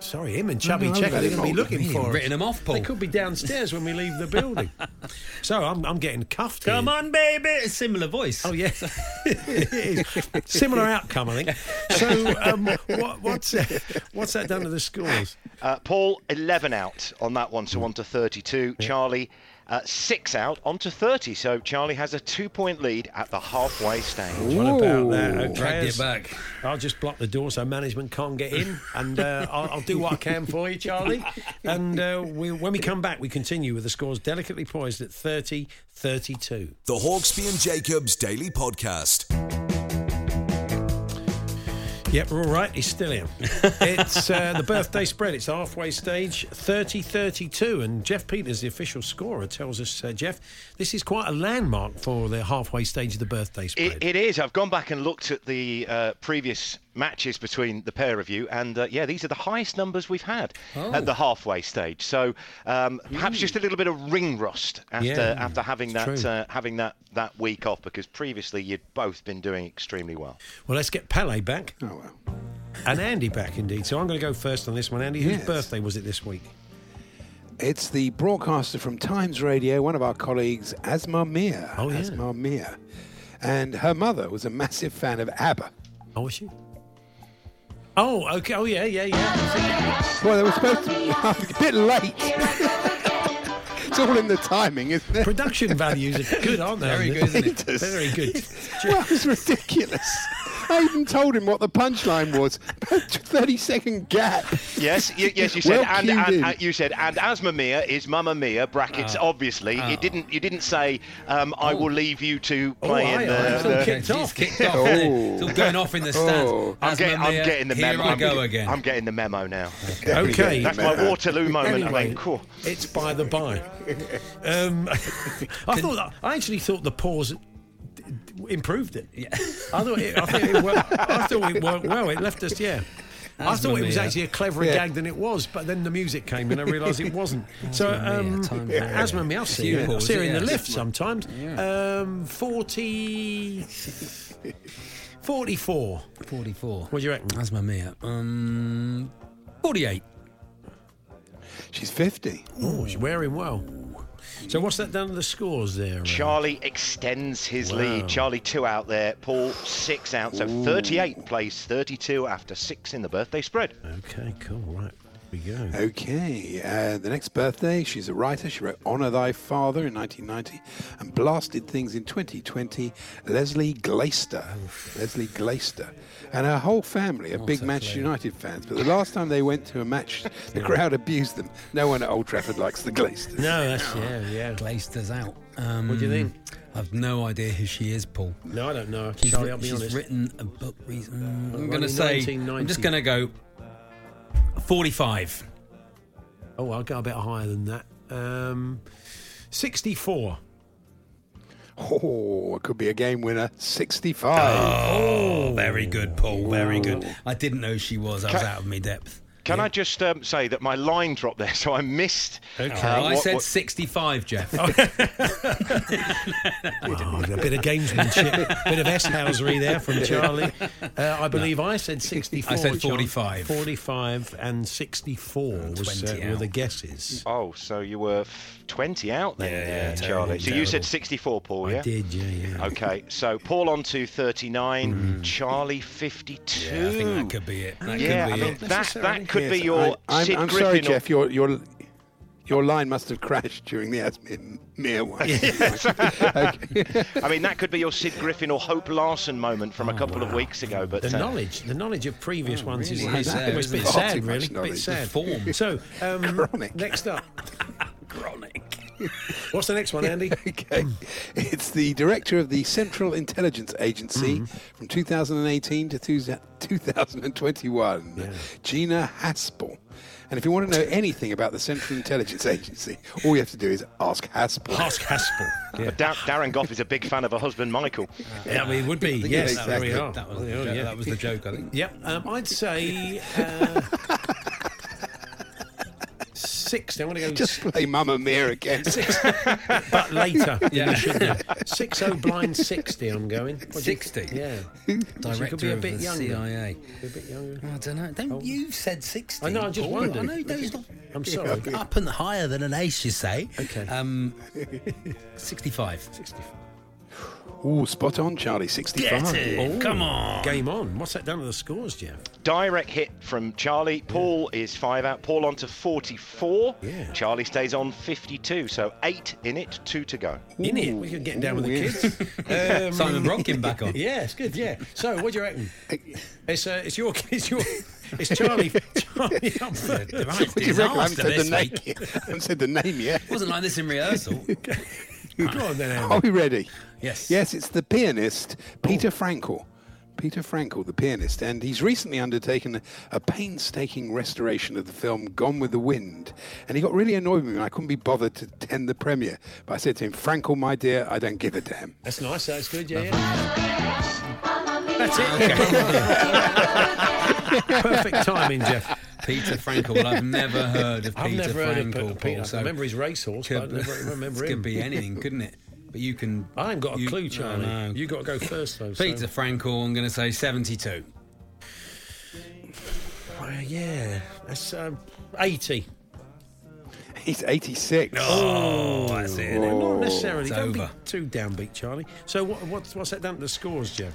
C: sorry. Him and Chubby
K: no,
C: Checker,
K: I'm
C: they're going to be looking
D: You've
C: for us.
D: written him off, Paul.
C: They could be downstairs when we leave the building. so I'm, I'm getting cuffed here.
M: Come on, baby.
D: A similar voice.
C: Oh yeah, it is. Similar outcome, I think. So, um, what, what's uh, what's that done to the scores?
L: Uh, Paul, 11 out on that one, so on to 32. Charlie, uh, six out, onto 30. So Charlie has a two point lead at the halfway stage.
C: What about that?
K: Ooh.
C: Okay,
D: Dragged it back.
C: I'll just block the door so management can't get in, and uh, I'll, I'll do what I can for you, Charlie. And uh, we, when we come back, we continue with the scores delicately poised at 30 32.
B: The Hawksbee and Jacobs Daily Podcast.
C: Yep, we're all right. He's still here. it's uh, the birthday spread. It's halfway stage, 30 32. And Jeff Peters, the official scorer, tells us, uh, Jeff, this is quite a landmark for the halfway stage of the birthday spread.
L: It, it is. I've gone back and looked at the uh, previous matches between the pair of you, and uh, yeah, these are the highest numbers we've had
D: Oh.
L: at the halfway stage. So um, perhaps just a little bit of ring rust after
C: Yeah,
L: after having that uh, having that that week off, because previously you'd both been doing extremely well.
C: Well, let's get Pele back
K: Oh, well.
C: and Andy back, indeed. So I'm going to go first on this one. Andy, whose
K: Yes.
C: birthday was it this week?
K: It's the broadcaster from Times Radio, one of our colleagues, Aasmah Mir.
C: Oh, yeah.
K: Aasmah Mir. And her mother was a massive fan of ABBA.
C: Oh, was she? Oh, okay. Oh, yeah, yeah, yeah.
K: Well, they were supposed to be a bit late. it's all in the timing, isn't it?
C: Production values are good, aren't they?
D: Very good, isn't it?
C: Very good.
K: well, it's ridiculous. I even told him what the punchline was. Thirty second gap.
L: Yes, y- yes, you said,
K: Well
L: and,
K: cued
L: and,
K: in.
L: and you said, and Asma Mia is Mamma Mia. Brackets,
D: Oh.
L: obviously.
D: Oh.
L: You didn't, you didn't say, um, I will leave you to
C: Oh,
L: play
C: I-
L: in
C: I
L: the.
C: thought
L: the-
C: kicked off.
D: kicked off.
K: Oh.
D: It's all going off in the stands.
K: Oh.
L: I'm,
D: Asma
L: getting, I'm getting the
D: Here
L: memo.
D: I
L: I'm
D: go again.
L: I'm getting the memo now.
C: Okay.
L: That's my Waterloo moment. I mean, cool.
C: it's by the by. Um, I thought I actually thought the pause d- d- improved it.
D: Yeah.
C: I thought it, I, think it worked, I thought it worked well. It left us, yeah. I thought it was actually a cleverer
K: Yeah.
C: gag than it was, but then the music came and I realised it wasn't. so,
D: Asma Mia,
C: um,
D: time for-
C: Asma I'll see you. I'll
D: pauses,
C: see her in the lift sometimes. Um, 40. 44.
D: 44.
C: What do you reckon?
D: Asma Mia. Um, 48.
K: She's fifty.
C: Oh, she's wearing well. So, what's that done to the scores there?
L: Charlie extends his
C: Wow.
L: lead. Charlie two out there. Paul six out. So 38 plays 32 after six in the birthday spread.
C: Okay, cool. Right. Here we go.
K: Okay, uh, the next birthday, she's a writer. She wrote Honour Thy Father in 1990 and blasted things in 2020. Lesley Glaister. Lesley Glaister. And her whole family are big
D: a
K: Manchester
D: clue.
K: United fans. But the last time they went to a match, the crowd abused them. No one at Old Trafford likes the Glaisters.
C: No, that's yeah, yeah.
D: Glaister's out. Um,
C: What do you think?
D: I've no idea who she is, Paul.
C: No, I don't know.
D: She's,
C: Charlie,
D: writ-
C: I'll be
D: she's
C: honest.
D: written a book. Recently. I'm going to say. I'm just going to go 45.
C: Oh, I'll go a bit higher than that. Um, 64.
K: Oh, it could be a game winner. 65.
D: Oh, very good, Paul. Very good. I didn't know she was. I was out of my depth.
L: Can I just um, say that my line dropped there, so I missed.
C: Okay.
L: uh,
D: I
L: what-
D: said
L: what-
D: 65, Jeff.
C: Oh, a bit of gamesmanship, bit of S-housery there from Charlie. Uh, I believe I said 64.
D: I said
C: Charlie.
D: 45.
C: 45 and 64 was, uh, were the guesses.
L: Oh, so you were f- 20 out then,
D: Yeah,
L: uh,
D: terrible,
L: Charlie. So you said 64, Paul, yeah?
C: I did, yeah, yeah.
L: Okay, so Paul on to 39, Charlie 52.
D: Yeah, I think that could be it. That
L: Yeah,
D: could
L: I mean,
D: it.
L: that, that could be
K: Yes,
L: your
K: I,
L: Sid
K: I'm, I'm
L: Griffin
K: sorry,
L: or-
K: Jeff. Your your your line must have crashed during the Asmin Mere one. okay.
L: I mean, that could be your Sid Griffin or Hope Larson moment from a couple of weeks ago. But
C: The
L: uh,
C: knowledge, the knowledge of previous
D: Oh,
C: ones
D: really
C: is,
D: is
C: is
D: there,
C: a bit
D: isn't it?
K: Far
C: sad, really. A bit sad.
D: Form.
C: So, um, next up,
D: Chronic.
C: what's the next one, Andy?
K: okay. It's the director of the Central Intelligence Agency from 2018 to two- 2021, Gina Haspel. And if you want to know anything about the Central Intelligence Agency, all you have to do is ask Haspel.
C: Ask Haspel. Yeah.
L: Da- Darren Goff is a big fan of her husband, Michael.
C: Yeah, I mean, it would be.
K: Yeah,
C: Yes,
K: exactly.
C: there we are.
D: That was, the joke,
C: yeah.
D: that was the joke, I think.
C: Yep, um, I'd say uh, six. I'm going to go
K: Just play Mamma Mia again.
C: six, but later.
D: Yeah.
C: yeah, should do. six oh blind sixty. I'm going. What do you-
D: 60?
C: Yeah,
D: Director
C: could be a
D: of
C: bit
D: the
C: younger.
D: CIA.
C: a bit younger.
D: I don't know. Don't you said 60?
C: I know, I just
D: Paul.
C: wondered.
D: I know, no, he's not
C: I'm sorry.
D: up and higher than an ace, you say.
C: Okay.
D: Um, 65.
C: 65.
K: Ooh, spot on, Charlie. 65.
D: Get it. Come on.
C: Game on. What's that done to the scores, Jeff?
L: Direct hit from Charlie. Paul is five out. Paul on to 44.
C: Yeah.
L: Charlie stays on 52. So eight in it, two to go.
C: In it. We're getting down with the
K: Ooh,
C: kids. Um,
D: Simon Brodkin back on.
C: Yeah, it's good. Yeah. So, what do you reckon? It's uh, it's your it's your it's Charlie. Charlie up first.
D: Right,
K: What do you reckon? I haven't
D: disaster
K: said the name
D: week.
K: yet. I haven't said the name yet.
D: wasn't like this in rehearsal.
C: Go on then, Andy.
K: Are we ready?
D: Yes.
K: Yes, it's the pianist Peter Frankl. Peter Frankl, the pianist, and he's recently undertaken a, a painstaking restoration of the film Gone with the Wind. And he got really annoyed with me when I couldn't be bothered to attend the premiere. But I said to him, Frankel, my dear, I don't give a damn.
C: That's nice. That's good. Yeah. yeah. That's it. Perfect timing, Jeff.
D: Peter Frankl. Well, I've never heard of
C: I've
D: Peter
C: never heard of
D: Frankel.
C: Peter.
D: Paul,
C: I
D: so
C: remember his racehorse, but I never remember
D: this
C: him.
D: could be anything, couldn't it? But you can.
C: I ain't got a
D: you-
C: clue, Charlie.
D: I know.
C: You got to go first, though. so-
D: Peter Frankl. I'm going to say 72.
C: Uh, yeah, that's um, eighty.
K: He's 86.
D: Oh, that's it.
C: Not necessarily.
D: It's
C: Don't be too downbeat, Charlie. So, what, what's what's that down to the scores, Jeff?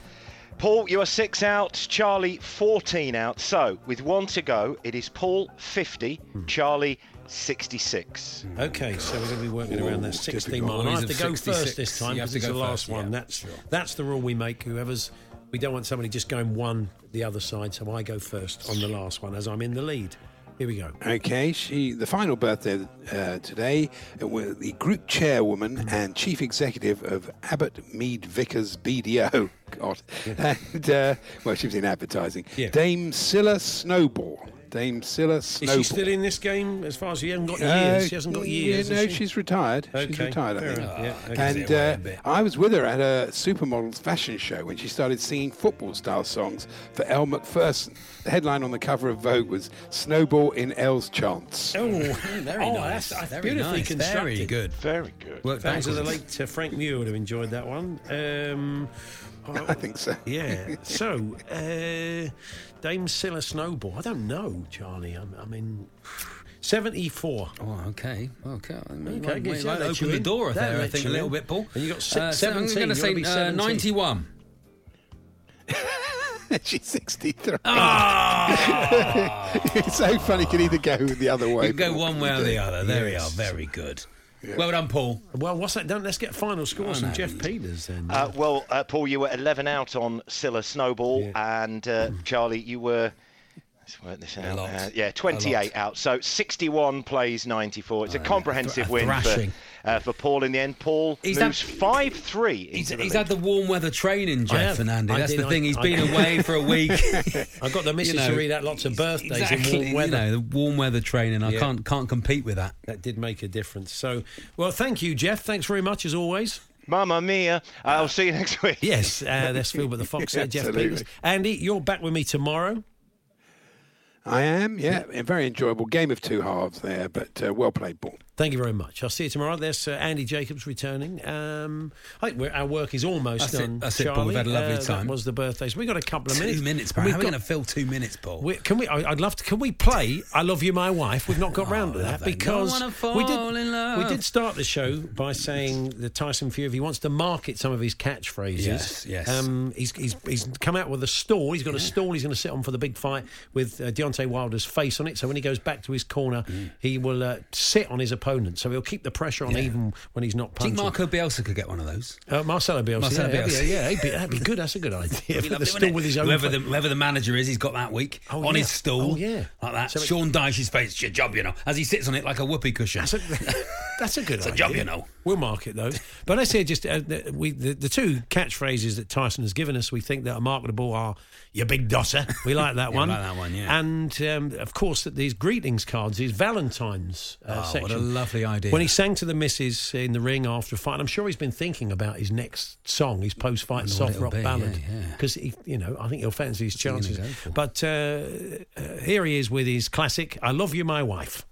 L: Paul, you are six out. Charlie, 14 out. So, with one to go, it is Paul 50, Charlie 66.
C: Okay, so we're going to be working around that 16
D: difficult.
C: mile. I have to go
D: 66.
C: first this time because it's the last
D: first,
C: one.
D: yeah,
C: That's
D: sure.
C: that's the rule we make. Whoever's we don't want somebody just going one the other side, so I go first on the last one as I'm in the lead. Here we go.
K: Okay, she the final birthday uh, today uh, was the group chairwoman and chief executive of Abbott Mead Vickers BBDO. God, and uh, well, she was in advertising.
C: Yeah.
K: Dame Cilla Snowball. Dame Cilla
C: Is she still in this game? As far as she hasn't got
K: Uh,
C: years, she hasn't got years.
K: Yeah, no,
C: she?
K: she's retired. she's retired, I think.
C: enough, yeah, okay.
K: And uh, I was with her at a supermodels fashion show when she started singing football-style songs for Elle Macpherson. The headline on the cover of Vogue was "Snowball in Elle's Chance."
C: Oh,
D: Very
C: oh,
D: nice.
C: That's, that's
D: Very
C: beautifully
D: nice.
C: constructed.
D: Very good.
L: Very good.
D: Work
C: Thanks to the late uh, Frank Muir would have enjoyed that one. Um,
K: I think so.
C: Yeah. So, uh, Dame Cilla Snowball. I don't know, Charlie. I'm, I mean, 74.
D: Oh, okay. Okay. I mean,
C: Okay,
D: might-
C: good,
D: might open the
C: in.
D: door
C: That
D: there, I think, a little
C: in.
D: bit, Paul.
C: And you got si-
D: Uh, so I'm going to say
C: gotta
D: uh, 91.
K: She's 63.
D: Ah!
K: it's so funny. You can either go the other way.
D: You can go one way or the other. There we are. Very good. Well done, Paul.
C: Well, what's that? Don't let's get final scores
D: Oh,
C: from
D: no.
C: Jeff Peters then.
L: Uh, well, uh, Paul, you were 11 out on Cilla Snowball, and uh, Charlie, you were. Let's work this out. Uh, yeah, 28 out. So 61 plays 94. It's a
D: Oh,
L: comprehensive
D: a
L: win for, uh, for Paul in the end. Paul
D: He's
L: moves 5 3
D: He's,
L: the
D: he's had the warm weather training, Jeff
C: have.
D: Fernandez.
C: I
D: That's
C: did,
D: the
C: I-
D: thing. He's
C: I-
D: been away for a week.
C: I've got the missus
D: you know,
C: to read out lots of birthdays
D: exactly,
C: in warm weather.
D: You know, the warm weather training. I
C: Yeah.
D: can't can't compete with that.
C: That did make a difference. So, well, thank you, Jeff. Thanks very much as always.
L: Mamma mia. I'll see you next week.
C: Yes, uh, that's Phil, but the Fox there, Jeff
K: Absolutely.
C: Peters. Andy, you're back with me tomorrow.
K: I am, yeah. A very enjoyable game of two halves there, but uh, well played, Paul.
C: Thank you very much. I'll see you tomorrow. There's uh, Andy Jacobs returning. Um, I our work is almost
D: That's it.
C: done.
D: That's it, Paul. We've had a lovely
C: Uh,
D: time.
C: That was the birthdays. We got a couple of
D: Two
C: minutes.
D: minutes, bro.
C: We've
D: How are we going to fill two minutes, Paul?
C: we, can we? I, I'd love to. Can we play "I Love You, My Wife"? We've not got
D: Oh,
C: round to that
D: that.
C: because we did.
D: in love.
C: We did start the show by saying that Tyson Fury, if he wants to market some of his catchphrases,
D: Yes, yes.
C: Um, he's, he's he's come out with a stall. He's got a stall. He's going to sit on for the big fight with uh, Deontay Wilder's face on it. So when he goes back to his corner,
D: Mm.
C: he will uh, sit on his opponent. So he'll keep the pressure on even when he's not
D: Do you
C: punching.
D: think Marco Bielsa could get one of those?
C: Uh, Marcelo Bielsa.
D: Marcelo
C: yeah,
D: Bielsa.
C: yeah, yeah, be, that'd be good. That's a good idea.
D: It'd be
C: But
D: lovely,
C: the still with his own.
D: whoever the, whoever the manager is, he's got that week
C: Oh,
D: on
C: yeah.
D: his stool.
C: Oh, yeah.
D: Like that.
C: So it-
D: Sean Dyche's face, it's your job, you know, as he sits on it like a whoopee cushion.
C: That's a, that's a good
D: It's a job, you know.
C: We'll mark it, though. But I say just uh, the- we the, the two catchphrases that Tyson has given us, we think that are marketable are "You big dosser." We like that
D: Yeah,
C: one.
D: like that one, yeah.
C: And um, of course, that these greetings cards, these Valentine's uh,
D: Oh, what a
C: section.
D: lovely idea.
C: When he sang to the missus in the ring after a fight, I'm sure he's been thinking about his next song, his post-fight soft rock
D: be,
C: ballad,
D: yeah, yeah.
C: because you know I think he'll fancy his chances. But uh, uh, here he is with his classic "I Love You, My Wife."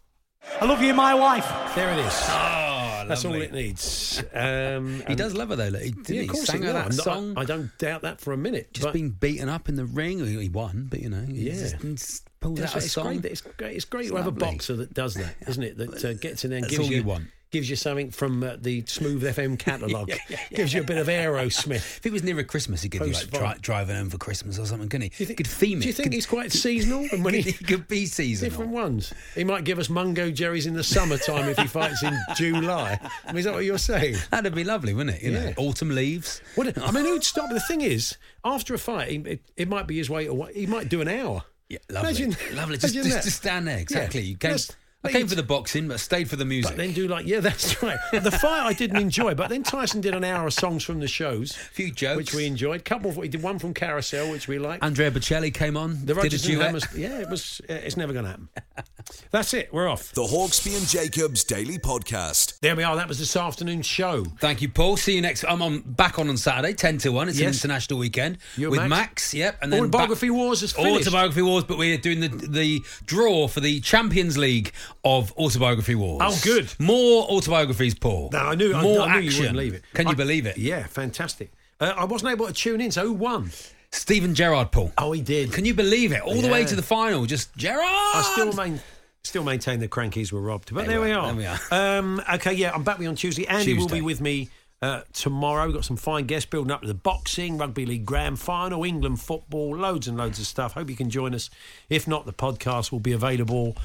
M: I love you, my wife.
C: There it is.
D: Oh,
C: That's all it needs. Um,
D: He does love her though. He, didn't
C: Yeah, of course
D: sang
C: he
D: her that
C: not-
D: song.
C: I, I don't doubt that for a minute.
D: just
C: but
D: been beaten up in the ring. He he won, but you know, he
C: Yeah.
D: just, just out a
C: it's,
D: song.
C: great, it's great. It's great
D: It's
C: to have a boxer that does that, isn't it? That uh, gets in there and
D: That's
C: gives
D: all
C: you,
D: you want.
C: Gives you something from uh, the Smooth FM catalogue.
D: Yeah, yeah, yeah.
C: Gives you a bit of Aerosmith.
D: If it was nearer Christmas, he'd give you like dri- driving home for Christmas or something, couldn't he?
C: Do you think,
D: could theme it.
C: Do you think
D: could,
C: he's quite seasonal? And when
D: could,
C: he,
D: he could be seasonal.
C: different ones. He might give us Mungo Jerry's in the summertime if he fights in July. I mean, is that what you're saying?
D: That'd be lovely, wouldn't it? You know, autumn leaves.
C: What, I mean, who'd stop? The thing is, after a fight, he, it, it might be his way away. He might do an hour.
D: Yeah, lovely,
C: Imagine-
D: lovely. Just,
C: imagine
D: just, just stand there. Exactly.
C: Yeah.
D: You
C: Yes.
D: I came for the boxing, but stayed for the music.
C: But then do like, yeah, that's right. The fight I didn't enjoy, but then Tyson did an hour of songs from the shows,
D: a few jokes.
C: which we enjoyed. Couple, of, he did one from Carousel, which we liked.
D: Andrea Bocelli came on.
C: the
D: did a duet.
C: Hammers, yeah, it was. Uh, it's never going to happen. That's it. We're off.
B: The Hawksbee and Jacobs Daily Podcast.
C: There we are. That was this afternoon's show.
D: Thank you, Paul. See you next. I'm on back on on Saturday, ten to one. It's an international weekend
C: You
D: with Max.
C: Max?
D: Yep, and then
C: Autobiography
D: back-
C: Wars is finished.
D: Autobiography Wars, but we're doing the the draw for the Champions League of Autobiography Wars.
C: Oh, good.
D: More autobiographies, Paul.
C: No, I knew. I-
D: More
C: I, knew you
D: action.
C: wouldn't leave it.
D: Can you
C: I-
D: believe it?
C: Yeah, fantastic. Uh, I wasn't able to tune in. So who won?
D: Steven Gerrard, Paul.
C: Oh, he did.
D: Can you believe it? All the way to the final, just Gerrard.
C: I still main, still maintain the Krankies were robbed, but
D: They
C: there we are.
D: there we are.
C: Um, okay, yeah, I'm back with you on Tuesday. Andy will
D: Tuesday.
C: be with me uh, tomorrow. We've got some fine guests building up to the boxing, rugby league grand final, England football, loads and loads of stuff. Hope you can join us. If not, the podcast will be available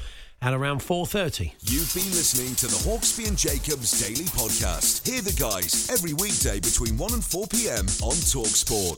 C: at around 4.30.
B: You've been listening to the Hawksbee and Jacobs Daily Podcast. Hear the guys every weekday between 1 and 4 p.m. on Talksport.